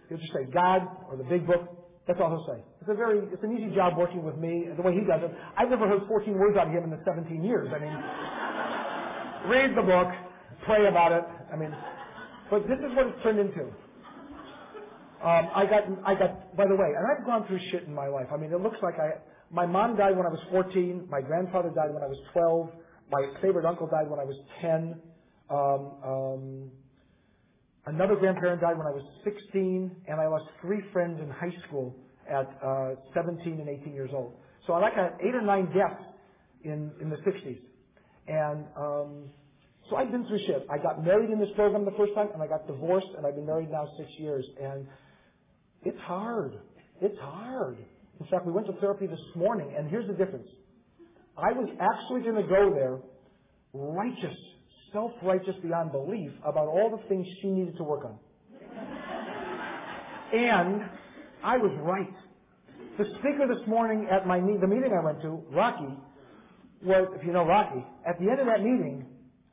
he'll just say God or the big book. That's all he'll say. It's a very, it's an easy job working with me, the way he does it. I've never heard 14 words out of him in the 17 years. I mean, read the book, pray about it. I mean, but this is what it's turned into. Um, I got, I got, by the way, and I've gone through shit in my life. I mean, it looks like I, my mom died when I was 14. My grandfather died when I was 12. My favorite uncle died when I was 10. Um, um, another grandparent died when I was 16, and I lost three friends in high school at uh, 17 and 18 years old. So I like had eight or nine deaths in in the 60s, and um, so I've been through shit. I got married in this program the first time, and I got divorced, and I've been married now six years, and it's hard. It's hard. In fact, we went to therapy this morning, and here's the difference. I was actually going to go there righteous self-righteous beyond belief about all the things she needed to work on. and I was right. The speaker this morning at my the meeting I went to, Rocky, was, if you know Rocky, at the end of that meeting,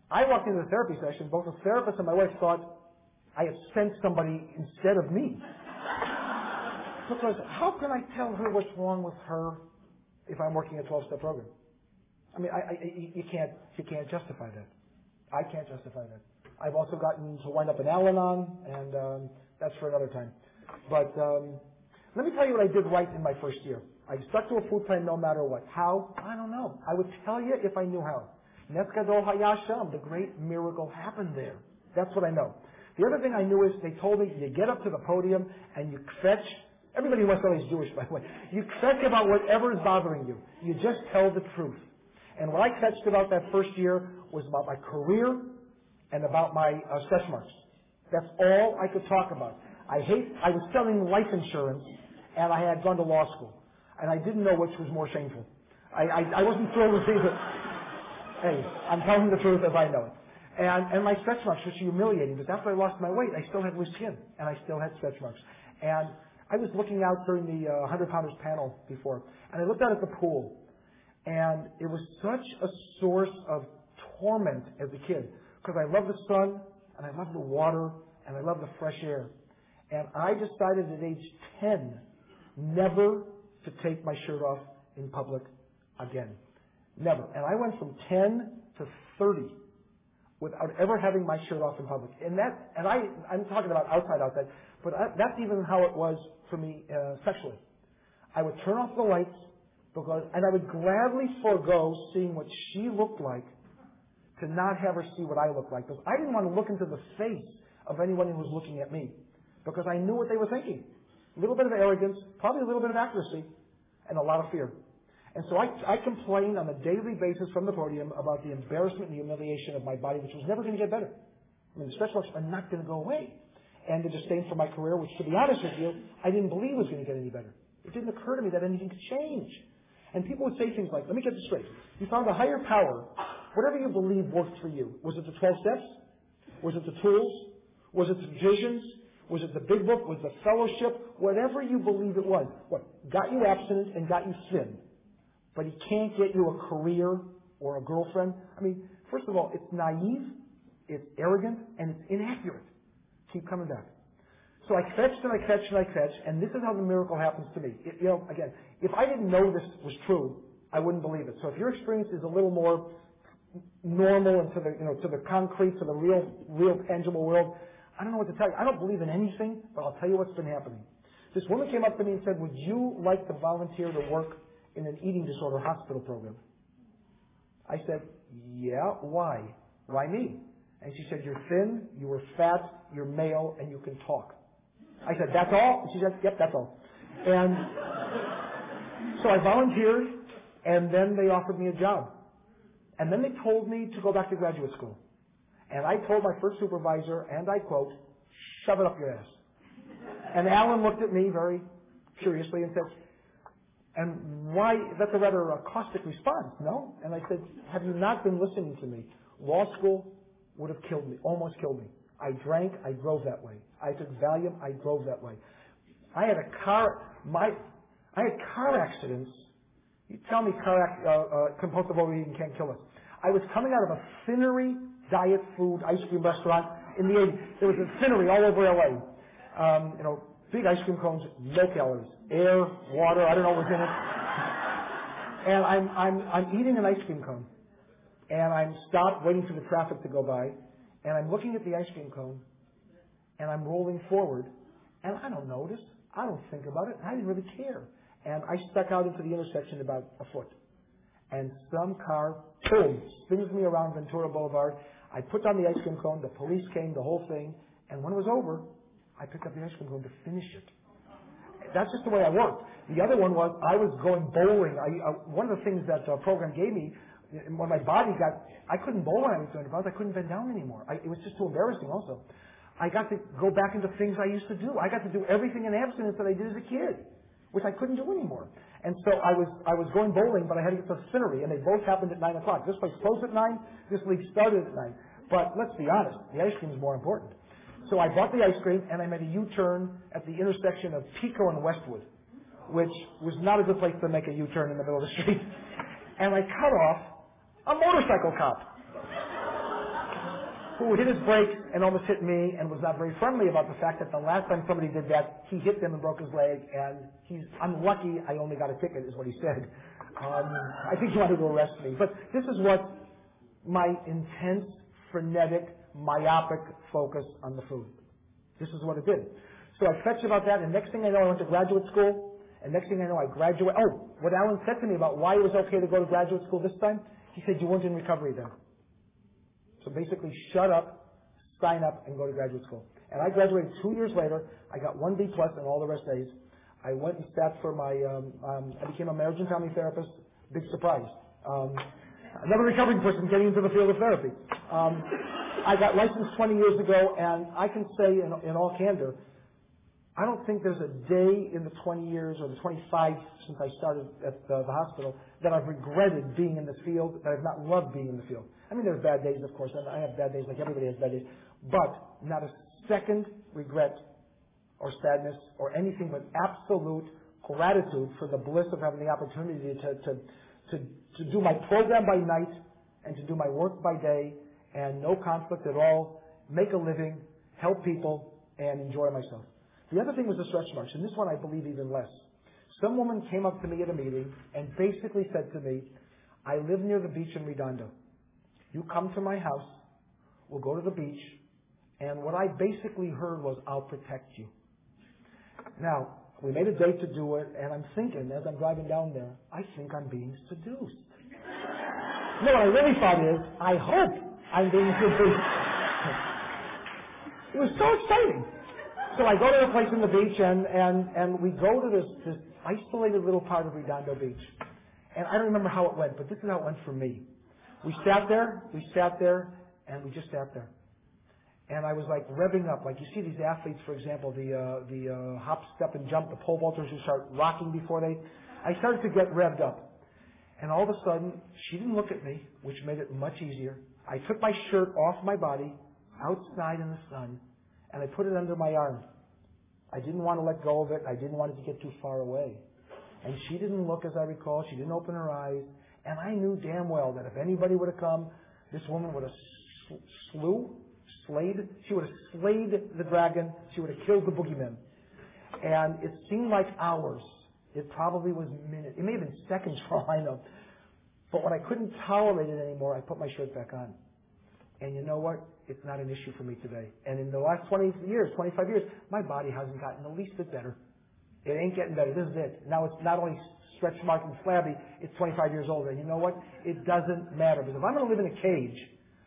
I walked into the therapy session, both the therapist and my wife thought I had sent somebody instead of me. Because how can I tell her what's wrong with her if I'm working a 12-step program? I mean, I, I, you can't, you can't justify that. I can't justify that. I've also gotten to wind up in Al-Anon, and um, that's for another time. But um, let me tell you what I did right in my first year. I stuck to a food plan no matter what. How? I don't know. I would tell you if I knew how. Netzgadol Hayasham, the great miracle happened there. That's what I know. The other thing I knew is they told me you get up to the podium and you fetch. Everybody in West LA is Jewish, by the way. You fetch about whatever is bothering you. You just tell the truth. And what I fetched about that first year was about my career and about my uh, stretch marks. That's all I could talk about. I hate, I was selling life insurance and I had gone to law school. And I didn't know which was more shameful. I, I, I wasn't thrilled with either. Hey, I'm telling the truth as I know it. And, and my stretch marks, which are humiliating, because after I lost my weight, I still had loose skin, and I still had stretch marks. And I was looking out during the uh, 100 pounders panel before, and I looked out at the pool, and it was such a source of torment as a kid because I love the sun and I love the water and I love the fresh air. And I decided at age 10 never to take my shirt off in public again. Never. And I went from 10 to 30 without ever having my shirt off in public. And that, and I, I'm talking about outside, outside, but I, that's even how it was for me uh, sexually. I would turn off the lights because, and I would gladly forego seeing what she looked like to not have her see what I looked like. Because I didn't want to look into the face of anyone who was looking at me because I knew what they were thinking. A little bit of arrogance, probably a little bit of accuracy, and a lot of fear. And so I, I complained on a daily basis from the podium about the embarrassment and the humiliation of my body, which was never going to get better. I mean, the stretch marks are not going to go away. And the disdain for my career, which to be honest with you, I didn't believe was going to get any better. It didn't occur to me that anything could change. And people would say things like, let me get this straight. You found a higher power. Whatever you believe worked for you. Was it the 12 steps? Was it the tools? Was it the visions? Was it the big book? Was it the fellowship? Whatever you believe it was. What? Got you abstinent and got you thin. But he can't get you a career or a girlfriend. I mean, first of all, it's naive, it's arrogant, and it's inaccurate. Keep coming back. So I fetched and I fetched and I fetched, and this is how the miracle happens to me. It, you know, again, if I didn't know this was true, I wouldn't believe it. So if your experience is a little more normal and to the, you know, to the concrete, to the real, real tangible world, I don't know what to tell you. I don't believe in anything, but I'll tell you what's been happening. This woman came up to me and said, would you like to volunteer to work in an eating disorder hospital program? I said, yeah, why? Why me? And she said, you're thin, you were fat, you're male, and you can talk. I said, that's all? She said, yep, that's all. And so I volunteered, and then they offered me a job. And then they told me to go back to graduate school. And I told my first supervisor, and I quote, shove it up your ass. And Alan looked at me very curiously and said, and why, that's a rather a caustic response, no? And I said, have you not been listening to me? Law school would have killed me, almost killed me. I drank, I drove that way. I took Valium, I drove that way. I had a car, my, I had car accidents. You tell me car, uh, uh, compulsive overeating can't kill us. I was coming out of a Finery diet food ice cream restaurant in the 80s. There was a Finery all over LA. Um, you know, big ice cream cones, no calories. Air, water, I don't know what was in it. And I'm, I'm, I'm eating an ice cream cone. And I'm stopped waiting for the traffic to go by. And I'm looking at the ice cream cone. And I'm rolling forward. And I don't notice. I don't think about it. I didn't really care. And I stuck out into the intersection about a foot. And some car, boom, spins me around Ventura Boulevard. I put down the ice cream cone. The police came, the whole thing. And when it was over, I picked up the ice cream cone to finish it. That's just the way I worked. The other one was I was going bowling. I, uh, one of the things that the program gave me when my body got, I couldn't bowl when I was 200 pounds. I couldn't bend down anymore. I, it was just too embarrassing also. I got to go back into things I used to do. I got to do everything in abstinence that I did as a kid, which I couldn't do anymore. And so I was, I was going bowling, but I had to get to the Finery, and they both happened at 9 o'clock. This place closed at 9, this league started at 9. But let's be honest, the ice cream is more important. So I bought the ice cream, and I made a U-turn at the intersection of Pico and Westwood, which was not a good place to make a U-turn in the middle of the street. [LAUGHS] And I cut off a motorcycle cop who hit his brakes and almost hit me and was not very friendly about the fact that the last time somebody did that, he hit them and broke his leg, and he's unlucky I only got a ticket, is what he said. Um, I think he wanted to arrest me. But this is what my intense, frenetic, myopic focus on the food. This is what it did. So I fetched about that, and next thing I know, I went to graduate school, and next thing I know, I graduate. Oh, what Alan said to me about why it was okay to go to graduate school this time, he said, you weren't in recovery then. So basically, shut up, sign up, and go to graduate school. And I graduated two years later. I got one B plus and all the rest A's. I went and sat for my, um, um, I became a marriage and family therapist. Big surprise. Um, another recovering person getting into the field of therapy. Um, I got licensed 20 years ago, and I can say in, in all candor, I don't think there's a day in the 20 years or the 25 since I started at the, the hospital that I've regretted being in this field, that I've not loved being in the field. I mean, there's bad days, of course, and I have bad days like everybody has bad days, but not a second regret or sadness or anything but absolute gratitude for the bliss of having the opportunity to, to, to, to do my program by night and to do my work by day and no conflict at all, make a living, help people, and enjoy myself. The other thing was the stretch marks, and this one I believe even less. Some woman came up to me at a meeting and basically said to me, I live near the beach in Redondo. You come to my house, we'll go to the beach, and what I basically heard was, I'll protect you. Now, we made a date to do it, and I'm thinking, as I'm driving down there, I think I'm being seduced. No, what I really thought is, I hope I'm being seduced. It was so exciting. So I go to the place in the beach and, and, and we go to this, this isolated little part of Redondo Beach. And I don't remember how it went, but this is how it went for me. We sat there, we sat there, and we just sat there. And I was like revving up, like you see these athletes, for example, the uh, the uh, hop, step, and jump, the pole vaulters who start rocking before they. I started to get revved up, and all of a sudden, she didn't look at me, which made it much easier. I took my shirt off my body, outside in the sun, and I put it under my arm. I didn't want to let go of it. I didn't want it to get too far away. And she didn't look, as I recall. She didn't open her eyes. And I knew damn well that if anybody would have come, this woman would have slew slayed, she would have slayed the dragon, she would have killed the boogeyman. And it seemed like hours. It probably was minutes. It may have been seconds [LAUGHS] for all I know. But when I couldn't tolerate it anymore, I put my shirt back on. And you know what? It's not an issue for me today. And in the last 20 years, 25 years, my body hasn't gotten the least bit better. It ain't getting better. This is it. Now it's not only stretch marked and flabby, it's 25 years older. And you know what? It doesn't matter. Because if I'm going to live in a cage,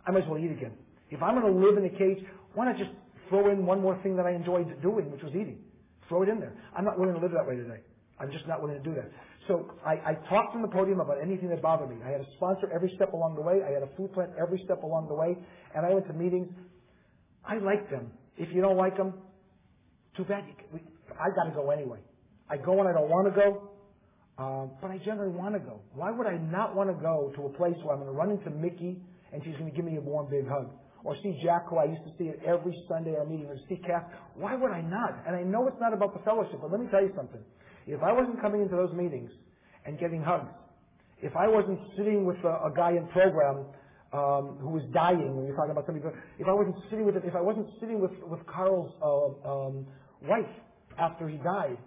I might as well eat again. If I'm going to live in a cage, why not just throw in one more thing that I enjoyed doing, which was eating? Throw it in there. I'm not willing to live that way today. I'm just not willing to do that. So I, I talked from the podium about anything that bothered me. I had a sponsor every step along the way. I had a food plant every step along the way. And I went to meetings. I like them. If you don't like them, too bad. I got to go anyway. I go when I don't want to go, um, but I generally want to go. Why would I not want to go to a place where I'm going to run into Mickey and she's going to give me a warm, big hug? or see Jack, who I used to see at every Sunday our meeting, or see Kath. Why would I not? And I know it's not about the fellowship, but let me tell you something. If I wasn't coming into those meetings and getting hugs, if I wasn't sitting with a, a guy in program um, who was dying, when you're talking about somebody, if I wasn't sitting with, if I wasn't sitting with with Carl's uh, um, wife after he died,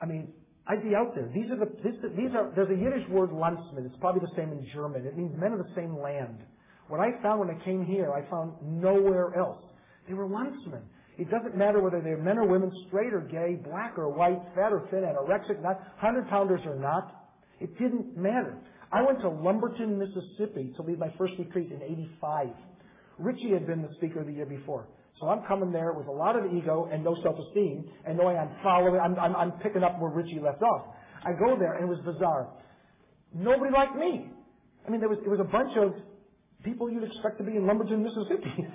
I mean, I'd be out there. These are the this, these are there's a Yiddish word Landsman. It's probably the same in German. It means men of the same land. What I found when I came here, I found nowhere else. They were landsmen. It doesn't matter whether they're men or women, straight or gay, black or white, fat or thin, anorexic, not, hundred pounders or not. It didn't matter. I went to Lumberton, Mississippi to lead my first retreat in 85. Richie had been the speaker the year before. So I'm coming there with a lot of ego and no self-esteem and knowing I'm following, I'm, I'm, I'm picking up where Richie left off. I go there and it was bizarre. Nobody liked me. I mean, there was, it was a bunch of people you'd expect to be in Lumberton, Mississippi. [LAUGHS]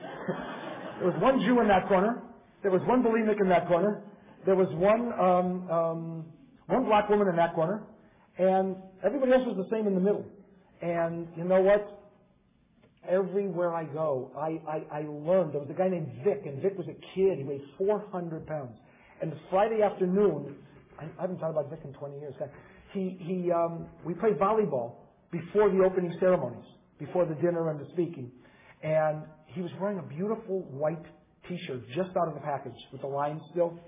there was one Jew in that corner. There was one bulimic in that corner. There was one um, um, one black woman in that corner, and everybody else was the same in the middle. And you know what? Everywhere I go, I, I, I learned. There was a guy named Vic, and Vic was a kid. He weighed 400 pounds. And Friday afternoon, I, I haven't thought about Vic in 20 years. He, he, um, we played volleyball before the opening ceremonies before the dinner and the speaking. And he was wearing a beautiful white T-shirt just out of the package with the line still.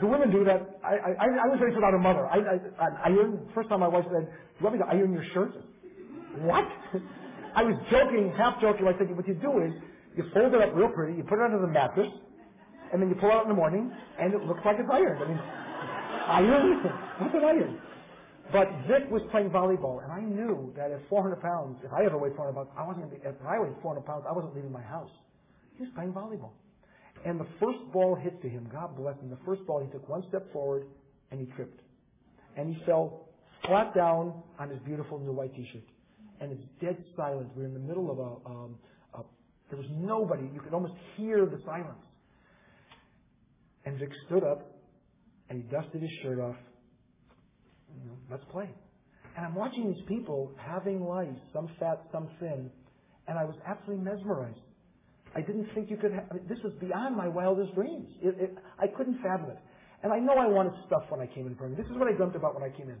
Do women do that? I, I, I was raised without a mother. I, I, I iron, first time my wife said, do you want me to iron your shirt? What? [LAUGHS] I was joking, half joking. I said, what you do is, you fold it up real pretty, you put it under the mattress, and then you pull it out in the morning, and it looks like it's ironed. I mean, [LAUGHS] iron? What's an iron? But Vic was playing volleyball, and I knew that at 400 pounds, if I ever weighed 400 pounds, I wasn't. If I weighed 400 pounds, I wasn't leaving my house. He was playing volleyball, and the first ball hit to him. God bless him. The first ball, he took one step forward, and he tripped, and he fell flat down on his beautiful new white T-shirt, and it's dead silent. We're in the middle of a. Um, a there was nobody. You could almost hear the silence. And Vic stood up, and he dusted his shirt off, let's play. And I'm watching these people having life, some fat, some thin, and I was absolutely mesmerized. I didn't think you could. Have, I mean, this was beyond my wildest dreams. It, it, I couldn't fathom it. And I know I wanted stuff when I came in for This is what I dreamt about when I came in.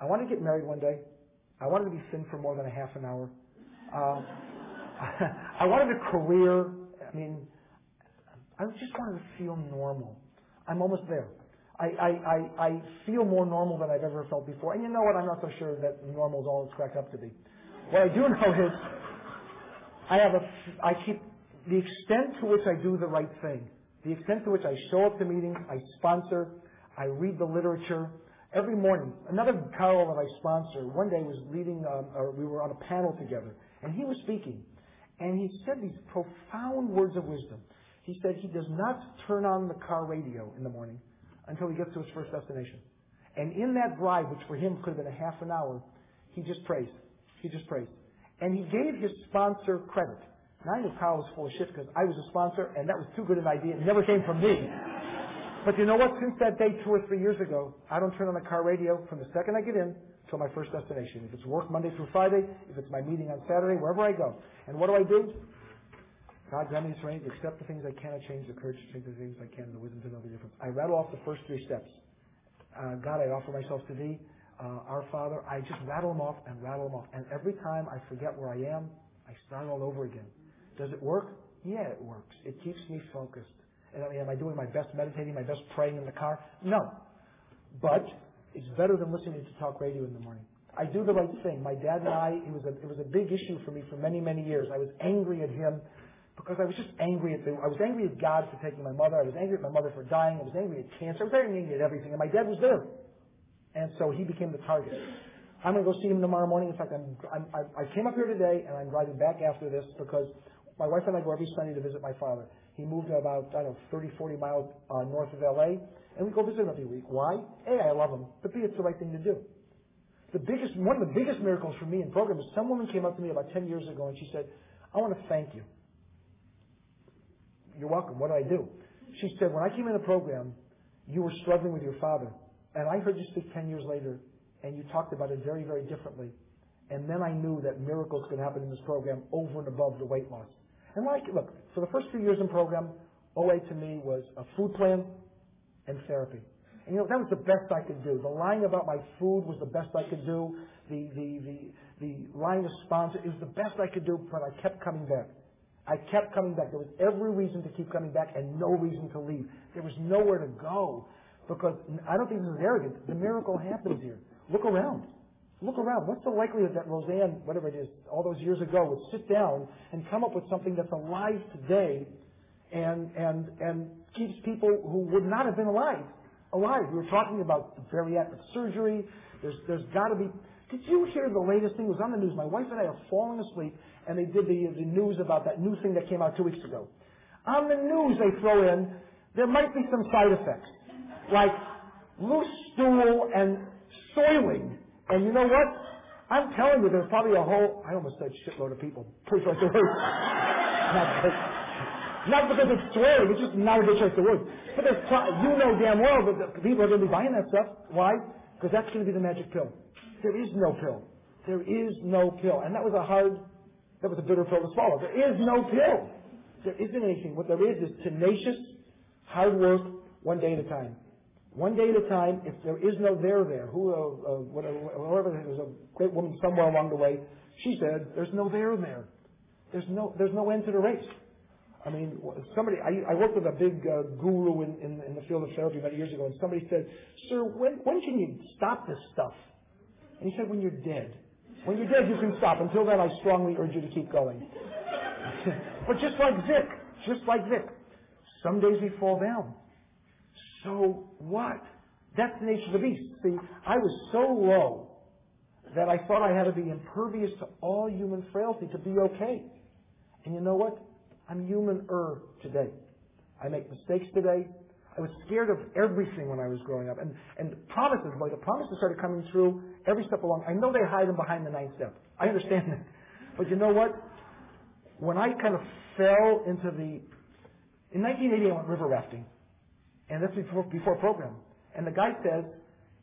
I wanted to get married one day. I wanted to be thin for more than a half an hour. Uh, [LAUGHS] I wanted a career. I mean, I just wanted to feel normal. I'm almost there. I, I, I, I feel more normal than I've ever felt before. And you know what? I'm not so sure that normal is all it's cracked up to be. What I do [LAUGHS] know is I have a, I keep the extent to which I do the right thing, the extent to which I show up to meetings, I sponsor, I read the literature. Every morning, another Carl that I sponsor, one day was leading, um, or we were on a panel together, and he was speaking, and he said these profound words of wisdom. He said he does not turn on the car radio in the morning until he gets to his first destination. And in that drive, which for him could have been a half an hour, he just prays. He just prays. And he gave his sponsor credit. Now I knew Kyle was full of shit because I was a sponsor and that was too good an idea. It never came from me. But you know what? Since that day two or three years ago, I don't turn on the car radio from the second I get in till my first destination. If it's work Monday through Friday, if it's my meeting on Saturday, wherever I go. And what do I do? God grant me strength to accept the things I cannot change, the courage to change the things I can, the wisdom to know the difference. I rattle off the first three steps. Uh, God, I offer myself to thee. Uh, our Father, I just rattle them off and rattle them off. And every time I forget where I am, I start all over again. Does it work? Yeah, it works. It keeps me focused. And I mean, am I doing my best meditating, my best praying in the car? No. But it's better than listening to talk radio in the morning. I do the right thing. My dad and I, it was a, it was a big issue for me for many, many years. I was angry at him because I was just angry at the, I was angry at God for taking my mother. I was angry at my mother for dying. I was angry at cancer. I was angry at everything. And my dad was there. And so he became the target. I'm going to go see him tomorrow morning. In fact, I'm, I'm, I came up here today and I'm driving back after this because my wife and I go every Sunday to visit my father. He moved about, I don't know, 30, 40 miles uh, north of LA, and we go visit him every week. Why? A, I love him, but B, it's the right thing to do. The biggest, one of the biggest miracles for me in program is some woman came up to me about 10 years ago and she said, I want to thank you. You're welcome. What do I do? She said, when I came in the program, you were struggling with your father. And I heard you speak 10 years later, and you talked about it very, very differently. And then I knew that miracles could happen in this program over and above the weight loss. And like, look, for the first few years in program, OA to me was a food plan and therapy. And you know, that was the best I could do. The lying about my food was the best I could do. The, the, the, the lying to sponsor, it the best I could do, but I kept coming back. I kept coming back. There was every reason to keep coming back and no reason to leave. There was nowhere to go because I don't think this is arrogant. The miracle happens here. Look around. Look around. What's the likelihood that Rozanne, whatever it is, all those years ago, would sit down and come up with something that's alive today and, and, and keeps people who would not have been alive alive? We were talking about bariatric surgery. There's, there's got to be. Did you hear the latest thing? It was on the news. My wife and I are falling asleep, and they did the, the news about that new thing that came out two weeks ago. On the news, they throw in there might be some side effects, like loose stool and soiling and you know what? I'm telling you, there's probably a whole, I almost said shitload of people. Pretty choice of words. not, because, not because it's swearing, it's just not a good choice of words. But there's, you know damn well that people are going to be buying that stuff. Why? Because that's going to be the magic pill. There is no pill. There is no pill. And that was a hard, that was a bitter pill to swallow. There is no pill. There isn't anything. What there is is tenacious, hard work, one day at a time. One day at a time, if there is no there there, who, uh, uh, whatever, there's a great woman somewhere along the way, she said, there's no there there. There's no, there's no end to the race. I mean, somebody, I, I worked with a big uh, guru in, in, in the field of therapy many years ago, and somebody said, Sir, when, when can you stop this stuff? And he said, When you're dead. When you're dead, you can stop. Until then, I strongly urge you to keep going. [LAUGHS] but just like Vic, just like Vic, some days we fall down. So what? That's the nature of the beast. See, I was so low that I thought I had to be impervious to all human frailty to be okay. And you know what? I'm human-er today. I make mistakes today. I was scared of everything when I was growing up. And, and promises, boy, the promises started coming through every step along. I know they hide them behind the ninth step. I understand that. But you know what? When I kind of fell into the, in 1980 I went river rafting. And that's before, before program. And the guy says,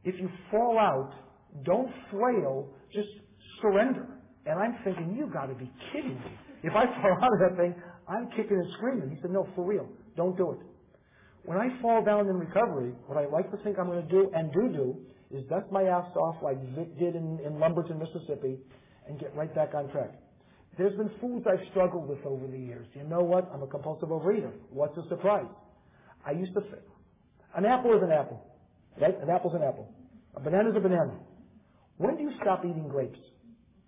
if you fall out, don't flail, just surrender. And I'm thinking, you gotta be kidding me. If I [LAUGHS] fall out of that thing, I'm kicking and screaming. He said, no, for real. Don't do it. When I fall down in recovery, what I like to think I'm going to do and do do is dust my ass off like Vic did in, in Lumberton, Mississippi, and get right back on track. There's been foods I've struggled with over the years. You know what? I'm a compulsive overeater. What's a surprise? I used to an apple is an apple, right? An apple's an apple. A banana is a banana. When do you stop eating grapes?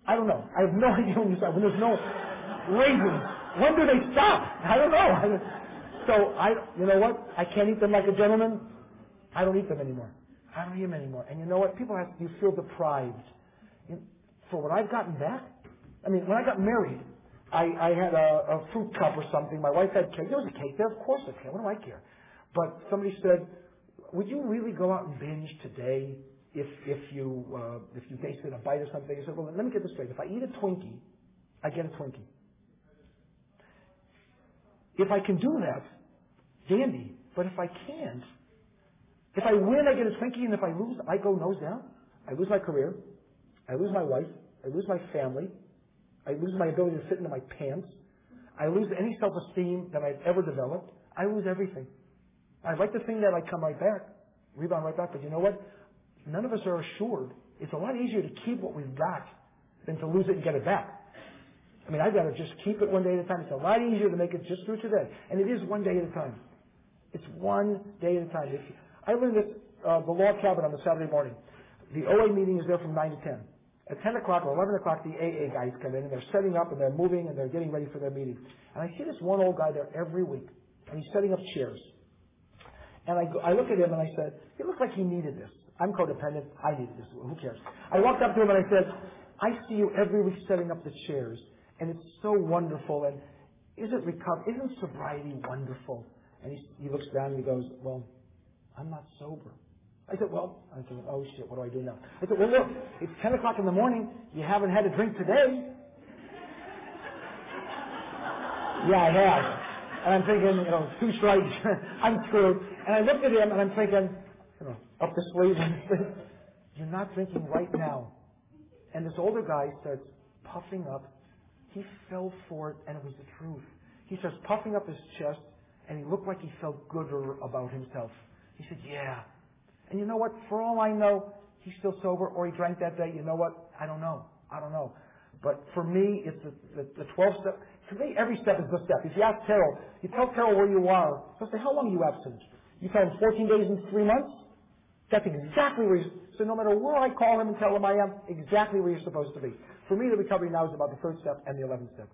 I don't know. I have no [LAUGHS] idea when you stop. When there's no raisins, when do they stop? I don't know. [LAUGHS] So I, you know what? I can't eat them like a gentleman. I don't eat them anymore. I don't eat them anymore. And you know what? People ask, you feel deprived. For what I've gotten back? I mean, when I got married, I, I had a, a fruit cup or something. My wife had cake. There was a cake there. Of course I cake. What do I care? But somebody said, would you really go out and binge today if, if you, uh, if you tasted a bite or something? I said, well, let me get this straight. If I eat a Twinkie, I get a Twinkie. If I can do that, dandy. But if I can't, if I win, I get a Twinkie, and if I lose, I go nose down. I lose my career. I lose my wife. I lose my family. I lose my ability to fit into my pants. I lose any self-esteem that I've ever developed. I lose everything. I'd like to think that I come right back, rebound right back, but you know what? None of us are assured. It's a lot easier to keep what we've got than to lose it and get it back. I mean, I'd rather just keep it one day at a time. It's a lot easier to make it just through today. And it is one day at a time. It's one day at a time. If, I learned this, uh, the log cabin on the Saturday morning. The OA meeting is there from 9 to 10. At 10 o'clock or 11 o'clock, the AA guys come in and they're setting up and they're moving and they're getting ready for their meeting. And I see this one old guy there every week. And he's setting up chairs. And I, go, I look at him and I said, he looks like he needed this. I'm codependent. I needed this. Who cares? I walked up to him and I said, I see you every week setting up the chairs. And it's so wonderful. And isn't recovery, isn't sobriety wonderful? And he, he looks down and he goes, well, I'm not sober. I said, well, I said, oh shit, what do I do now? I said, well look, it's 10 o'clock in the morning. You haven't had a drink today. [LAUGHS] yeah, I have. And I'm thinking, you know, two strikes, [LAUGHS] I'm screwed. And I looked at him and I'm thinking, you know, up the sleeve, you're not drinking right now. And this older guy starts puffing up. He fell for it, and it was the truth. He starts puffing up his chest, and he looked like he felt gooder about himself. He said, yeah. And you know what? For all I know, he's still sober, or he drank that day. You know what? I don't know. I don't know. But for me, it's the, the, the 12 step. For me, every step is the step. If you ask Carol, you tell Carol where you are. He'll say, how long are you absent? You him 14 days and 3 months? That's exactly where he's, so no matter where I call him and tell him I am, exactly where you're supposed to be. For me, the recovery now is about the third step and the 11th step.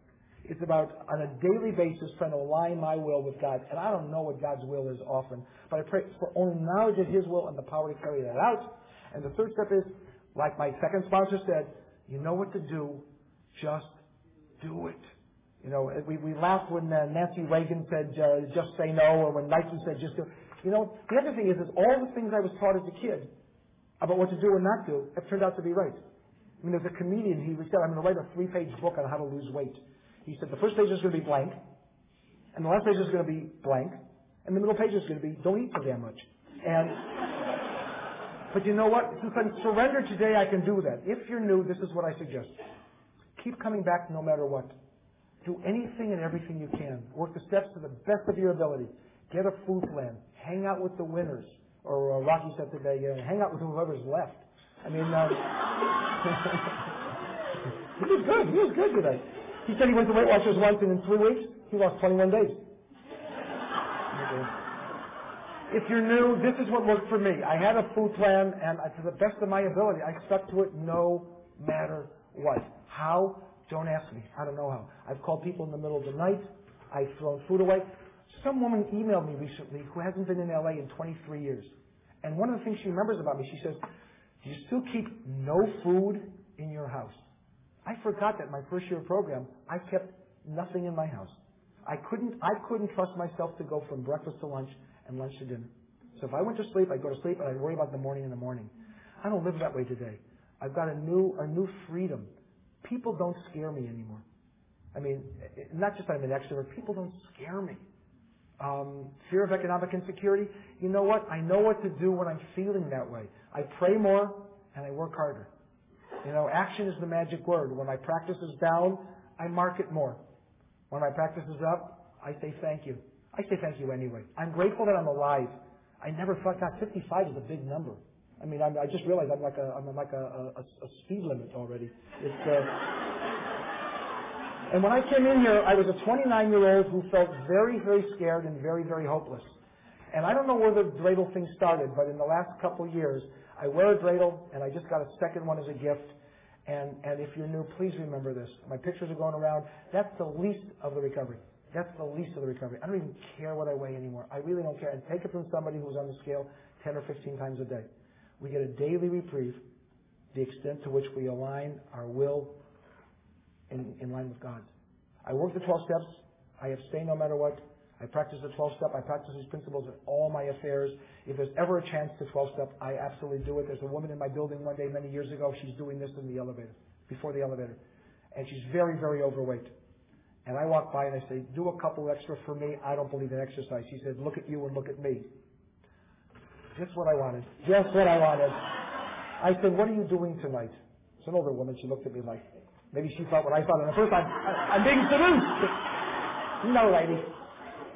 It's about, on a daily basis, trying to align my will with God. And I don't know what God's will is often, but I pray for only knowledge of His will and the power to carry that out. And the third step is, like my second sponsor said, you know what to do, just do it. You know, we, we laughed when uh, Nancy Reagan said, uh, just say no, or when Nike said, just do it. You know, the other thing is, is all the things I was taught as a kid about what to do and not do have turned out to be right. I mean, there's a comedian, he said, I'm going to write a three-page book on how to lose weight. He said, the first page is going to be blank, and the last page is going to be blank, and the middle page is going to be, don't eat so damn much. And, but you know what? Since I'm surrendered today, I can do that. If you're new, this is what I suggest. Keep coming back no matter what. Do anything and everything you can. Work the steps to the best of your ability. Get a food plan. Hang out with the winners. Or uh, Rocky said today, uh, hang out with whoever's left. I mean, uh, [LAUGHS] he was good. He was good today. He said he went to Weight Watchers once, and in three weeks, he lost 21 days. Okay. [LAUGHS] If you're new, this is what worked for me. I had a food plan, and to the best of my ability, I stuck to it no matter what. How? Don't ask me. I don't know how. I've called people in the middle of the night. I've thrown food away. Some woman emailed me recently who hasn't been in LA in 23 years. And one of the things she remembers about me, she says, Do you still keep no food in your house? I forgot that my first year program, I kept nothing in my house. I couldn't, I couldn't trust myself to go from breakfast to lunch and lunch to dinner. So if I went to sleep, I'd go to sleep and I'd worry about the morning in the morning. I don't live that way today. I've got a new, a new freedom. People don't scare me anymore. I mean, not just I'm an extrovert, people don't scare me. Um, fear of economic insecurity. You know what? I know what to do when I'm feeling that way. I pray more and I work harder. You know, action is the magic word. When my practice is down, I mark it more. When my practice is up, I say thank you. I say thank you anyway. I'm grateful that I'm alive. I never thought, God, 55 is a big number. I mean, I'm, I just realized I'm like a, I'm like a, a, a speed limit already. It's, uh, and when I came in here, I was a 29 year old who felt very, very scared and very, very hopeless. And I don't know where the dreidel thing started, but in the last couple years, I wear a dreidel, and I just got a second one as a gift. And, and if you're new, please remember this. My pictures are going around. That's the least of the recovery. That's the least of the recovery. I don't even care what I weigh anymore. I really don't care. And take it from somebody who's on the scale 10 or 15 times a day. We get a daily reprieve, the extent to which we align our will in, in line with God's. I work the 12 steps. I abstain no matter what. I practice the 12 step. I practice these principles in all my affairs. If there's ever a chance to 12 step, I absolutely do it. There's a woman in my building one day many years ago. She's doing this in the elevator, before the elevator. And she's very, very overweight. And I walk by and I say, do a couple extra for me. I don't believe in exercise. She said, look at you and look at me. Just what I wanted. Just what I wanted. I said, what are you doing tonight? It's an older woman. She looked at me like, maybe she thought what I thought. And the first time, I'm being seduced. no, lady.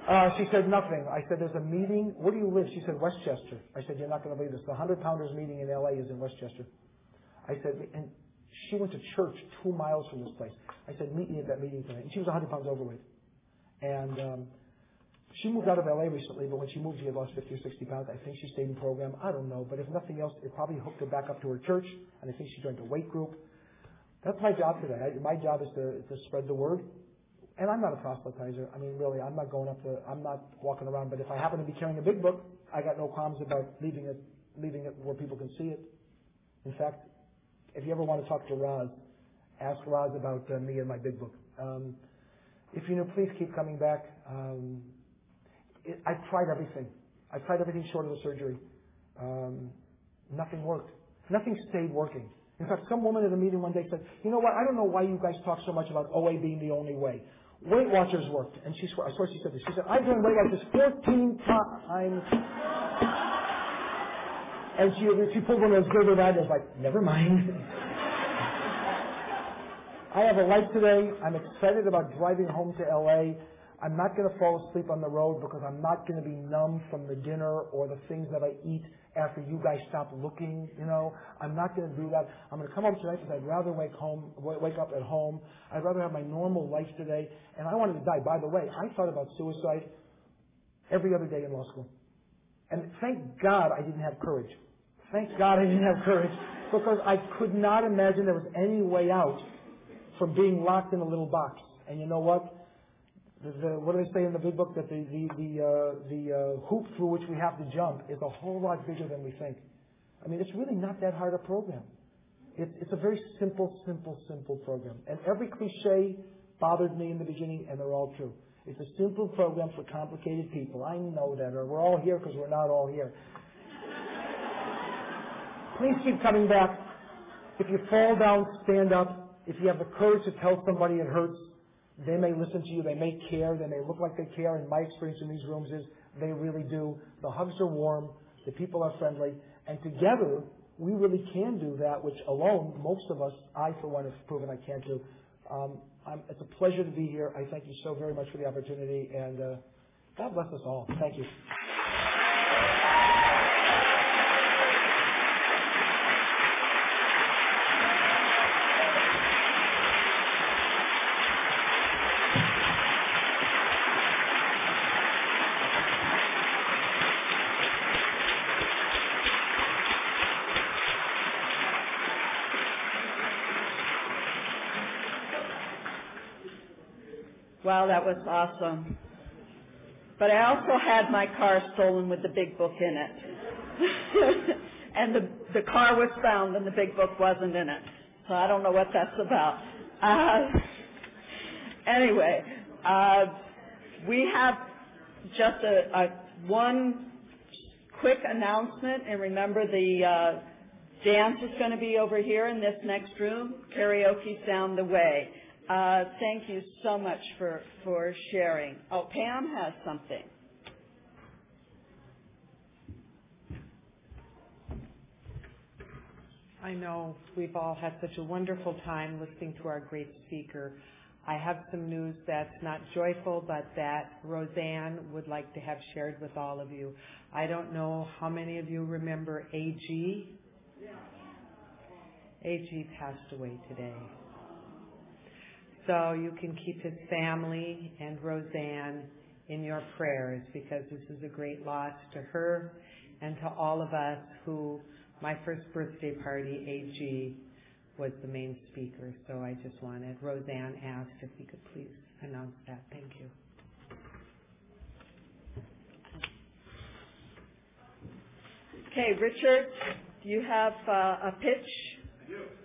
Uh, she said nothing. I said, there's a meeting. Where do you live? She said, Westchester. I said, you're not going to believe this. The 100 Pounders meeting in LA is in Westchester. I said, and she went to church two miles from this place. I said, meet me at that meeting tonight. And she was 100 pounds overweight. And um, she moved out of LA recently, but when she moved, she had lost 50 or 60 pounds. I think she stayed in program. I don't know. But if nothing else, it probably hooked her back up to her church. And I think she joined a weight group. That's my job today. My job is to, to spread the word and I'm not a proselytizer. I mean, really, I'm not going up to, I'm not walking around. But if I happen to be carrying a big book, I got no qualms about leaving it, leaving it where people can see it. In fact, if you ever want to talk to Roz, ask Roz about uh, me and my big book. Um, if you know, please keep coming back. Um, it, I've tried everything. I've tried everything short of the surgery. Um, nothing worked. Nothing stayed working. In fact, some woman at a meeting one day said, "You know what? I don't know why you guys talk so much about OA being the only way. Weight Watchers worked. And she swore, I swear she said this. She said, I've done Weight Watchers 14 times. And she, she pulled one of those bags. I was like, never mind. I have a life today. I'm excited about driving home to LA. I'm not going to fall asleep on the road because I'm not going to be numb from the dinner or the things that I eat after you guys stop looking, you know. I'm not going to do that. I'm going to come home tonight because I'd rather wake home, wake up at home. I'd rather have my normal life today. And I wanted to die. By the way, I thought about suicide every other day in law school. And thank God I didn't have courage. Thank God I didn't have courage because I could not imagine there was any way out from being locked in a little box. And you know what? The, what do they say in the big book that the the the, uh, the uh, hoop through which we have to jump is a whole lot bigger than we think. I mean, it's really not that hard a program. It's it's a very simple, simple, simple program. And every cliche bothered me in the beginning, and they're all true. It's a simple program for complicated people. I know that, or we're all here because we're not all here. Please keep coming back. If you fall down, stand up. If you have the courage to tell somebody it hurts, they may listen to you. They may care. They may look like they care. And my experience in these rooms is they really do. The hugs are warm. The people are friendly. And together, we really can do that, which alone, most of us, I for one, have proven I can't do. Um, it's a pleasure to be here. I thank you so very much for the opportunity. And uh, God bless us all. Thank you. That was awesome. But I also had my car stolen with the big book in it. [LAUGHS] and the, the car was found and the big book wasn't in it. So I don't know what that's about. Uh, [LAUGHS] anyway, uh, we have just a, a, one quick announcement, and remember the uh, dance is going to be over here in this next room. Karaoke's down the way. Uh, thank you so much for, for sharing. Oh, Pam has something. I know we've all had such a wonderful time listening to our great speaker. I have some news that's not joyful, but that Rozanne would like to have shared with all of you. I don't know how many of you remember AG. AG passed away today. So you can keep his family and Rozanne in your prayers because this is a great loss to her and to all of us who my first birthday party, AG, was the main speaker. So I just wanted, Rozanne asked if we could please announce that. Thank you. Okay, Richard, do you have uh, a pitch? I do.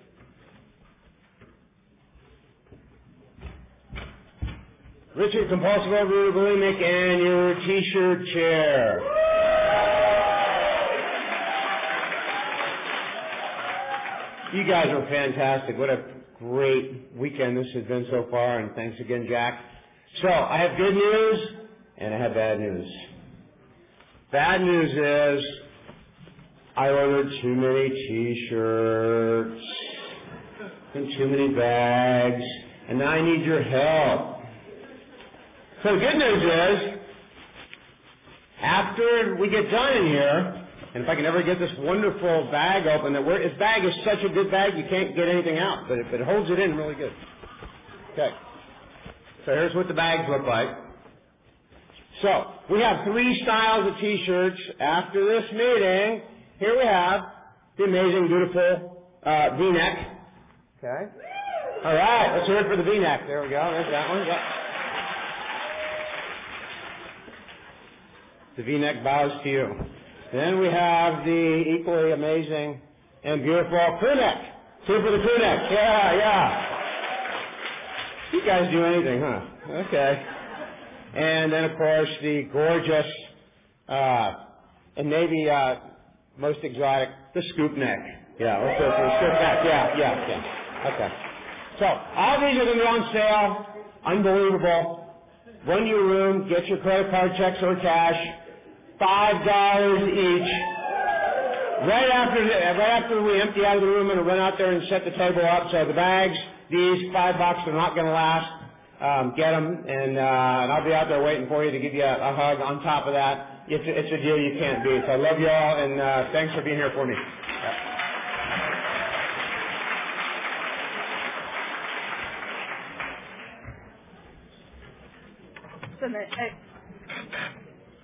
Richard Compulsive Overeater Bulimic and your t-shirt chair. You guys are fantastic. What a great weekend this has been so far, and thanks again, Jack. So, I have good news, and I have bad news. Bad news is, I ordered too many t-shirts, and too many bags, and now I need your help. So the good news is, after we get done in here, and if I can ever get this wonderful bag open, that we're, this bag is such a good bag you can't get anything out, but it, but it holds it in really good. Okay. So here's what the bags look like. So we have three styles of t-shirts. After this meeting, here we have the amazing, beautiful uh, V-neck. Okay. All right, let's hear it for the V-neck. There we go. There's that one. Yep. The V-neck bows to you. Then we have the equally amazing and beautiful crew neck. Two for the crew neck. Yeah, yeah. You guys do anything, huh? Okay. And then, of course, the gorgeous uh, and maybe uh, most exotic, the scoop neck. Yeah, let's the scoop neck. Yeah, yeah, yeah. Okay. So all these are going to be on sale. Unbelievable. Run your room, get your credit card checks or cash. Five dollars each. Right after right after we empty out of the room, to run out there and set the table up. So the bags, these five bucks, are not going to last. Um, get them, and, uh, and I'll be out there waiting for you to give you a, a hug. On top of that, it's a, it's a deal you can't beat. So I love you all, and uh, thanks for being here for me.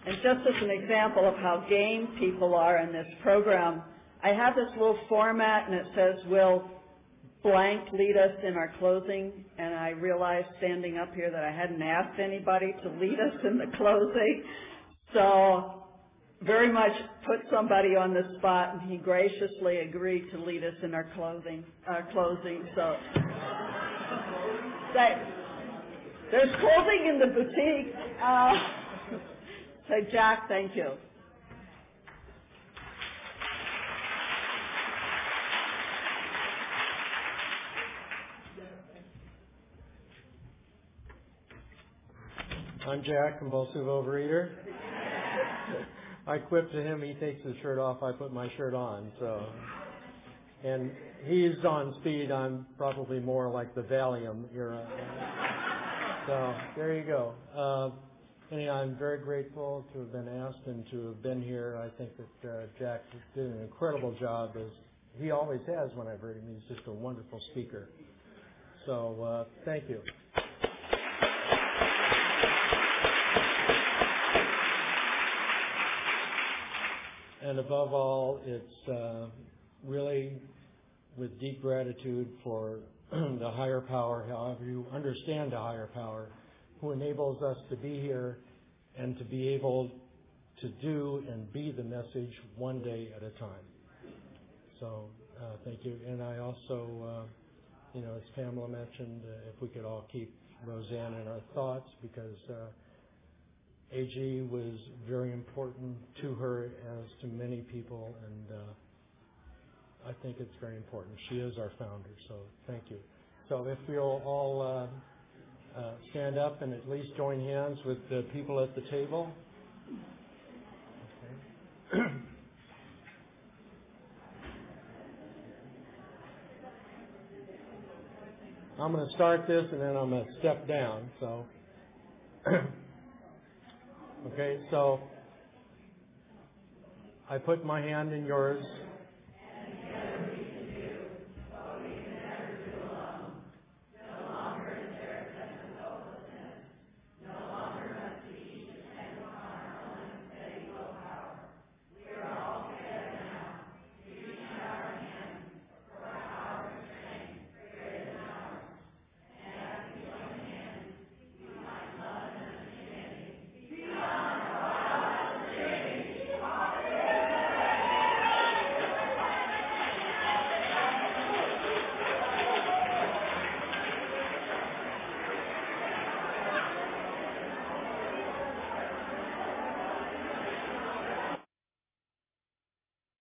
And just as an example of how game people are in this program, I have this little format and it says, will blank lead us in our closing? And I realized standing up here that I hadn't asked anybody to lead us in the closing. So very much put somebody on the spot and he graciously agreed to lead us in our closing, our closing. So that, there's clothing in the boutique. Uh, so Jack, thank you. I'm Jack, compulsive overeater. I quip to him, he takes his shirt off, I put my shirt on, so. And he's on speed, I'm probably more like the Valium era. So, there you go. Uh, anyhow, I'm very grateful to have been asked and to have been here. I think that uh, Jack did an incredible job, as he always has when I've heard him. He's just a wonderful speaker. So, uh, thank you. And above all, it's uh, really with deep gratitude for [CLEARS THROAT] the higher power, however you understand the higher power, who enables us to be here and to be able to do and be the message one day at a time. So uh, thank you. And I also, uh, you know, as Pamela mentioned, uh, if we could all keep Rozanne in our thoughts because uh, AG was very important to her as to many people, and uh, I think it's very important. She is our founder, so thank you. So if we'll all uh, Uh, stand up and at least join hands with the people at the table. Okay. I'm going to start this and then I'm going to step down. So. [CLEARS THROAT] Okay, so I put my hand in yours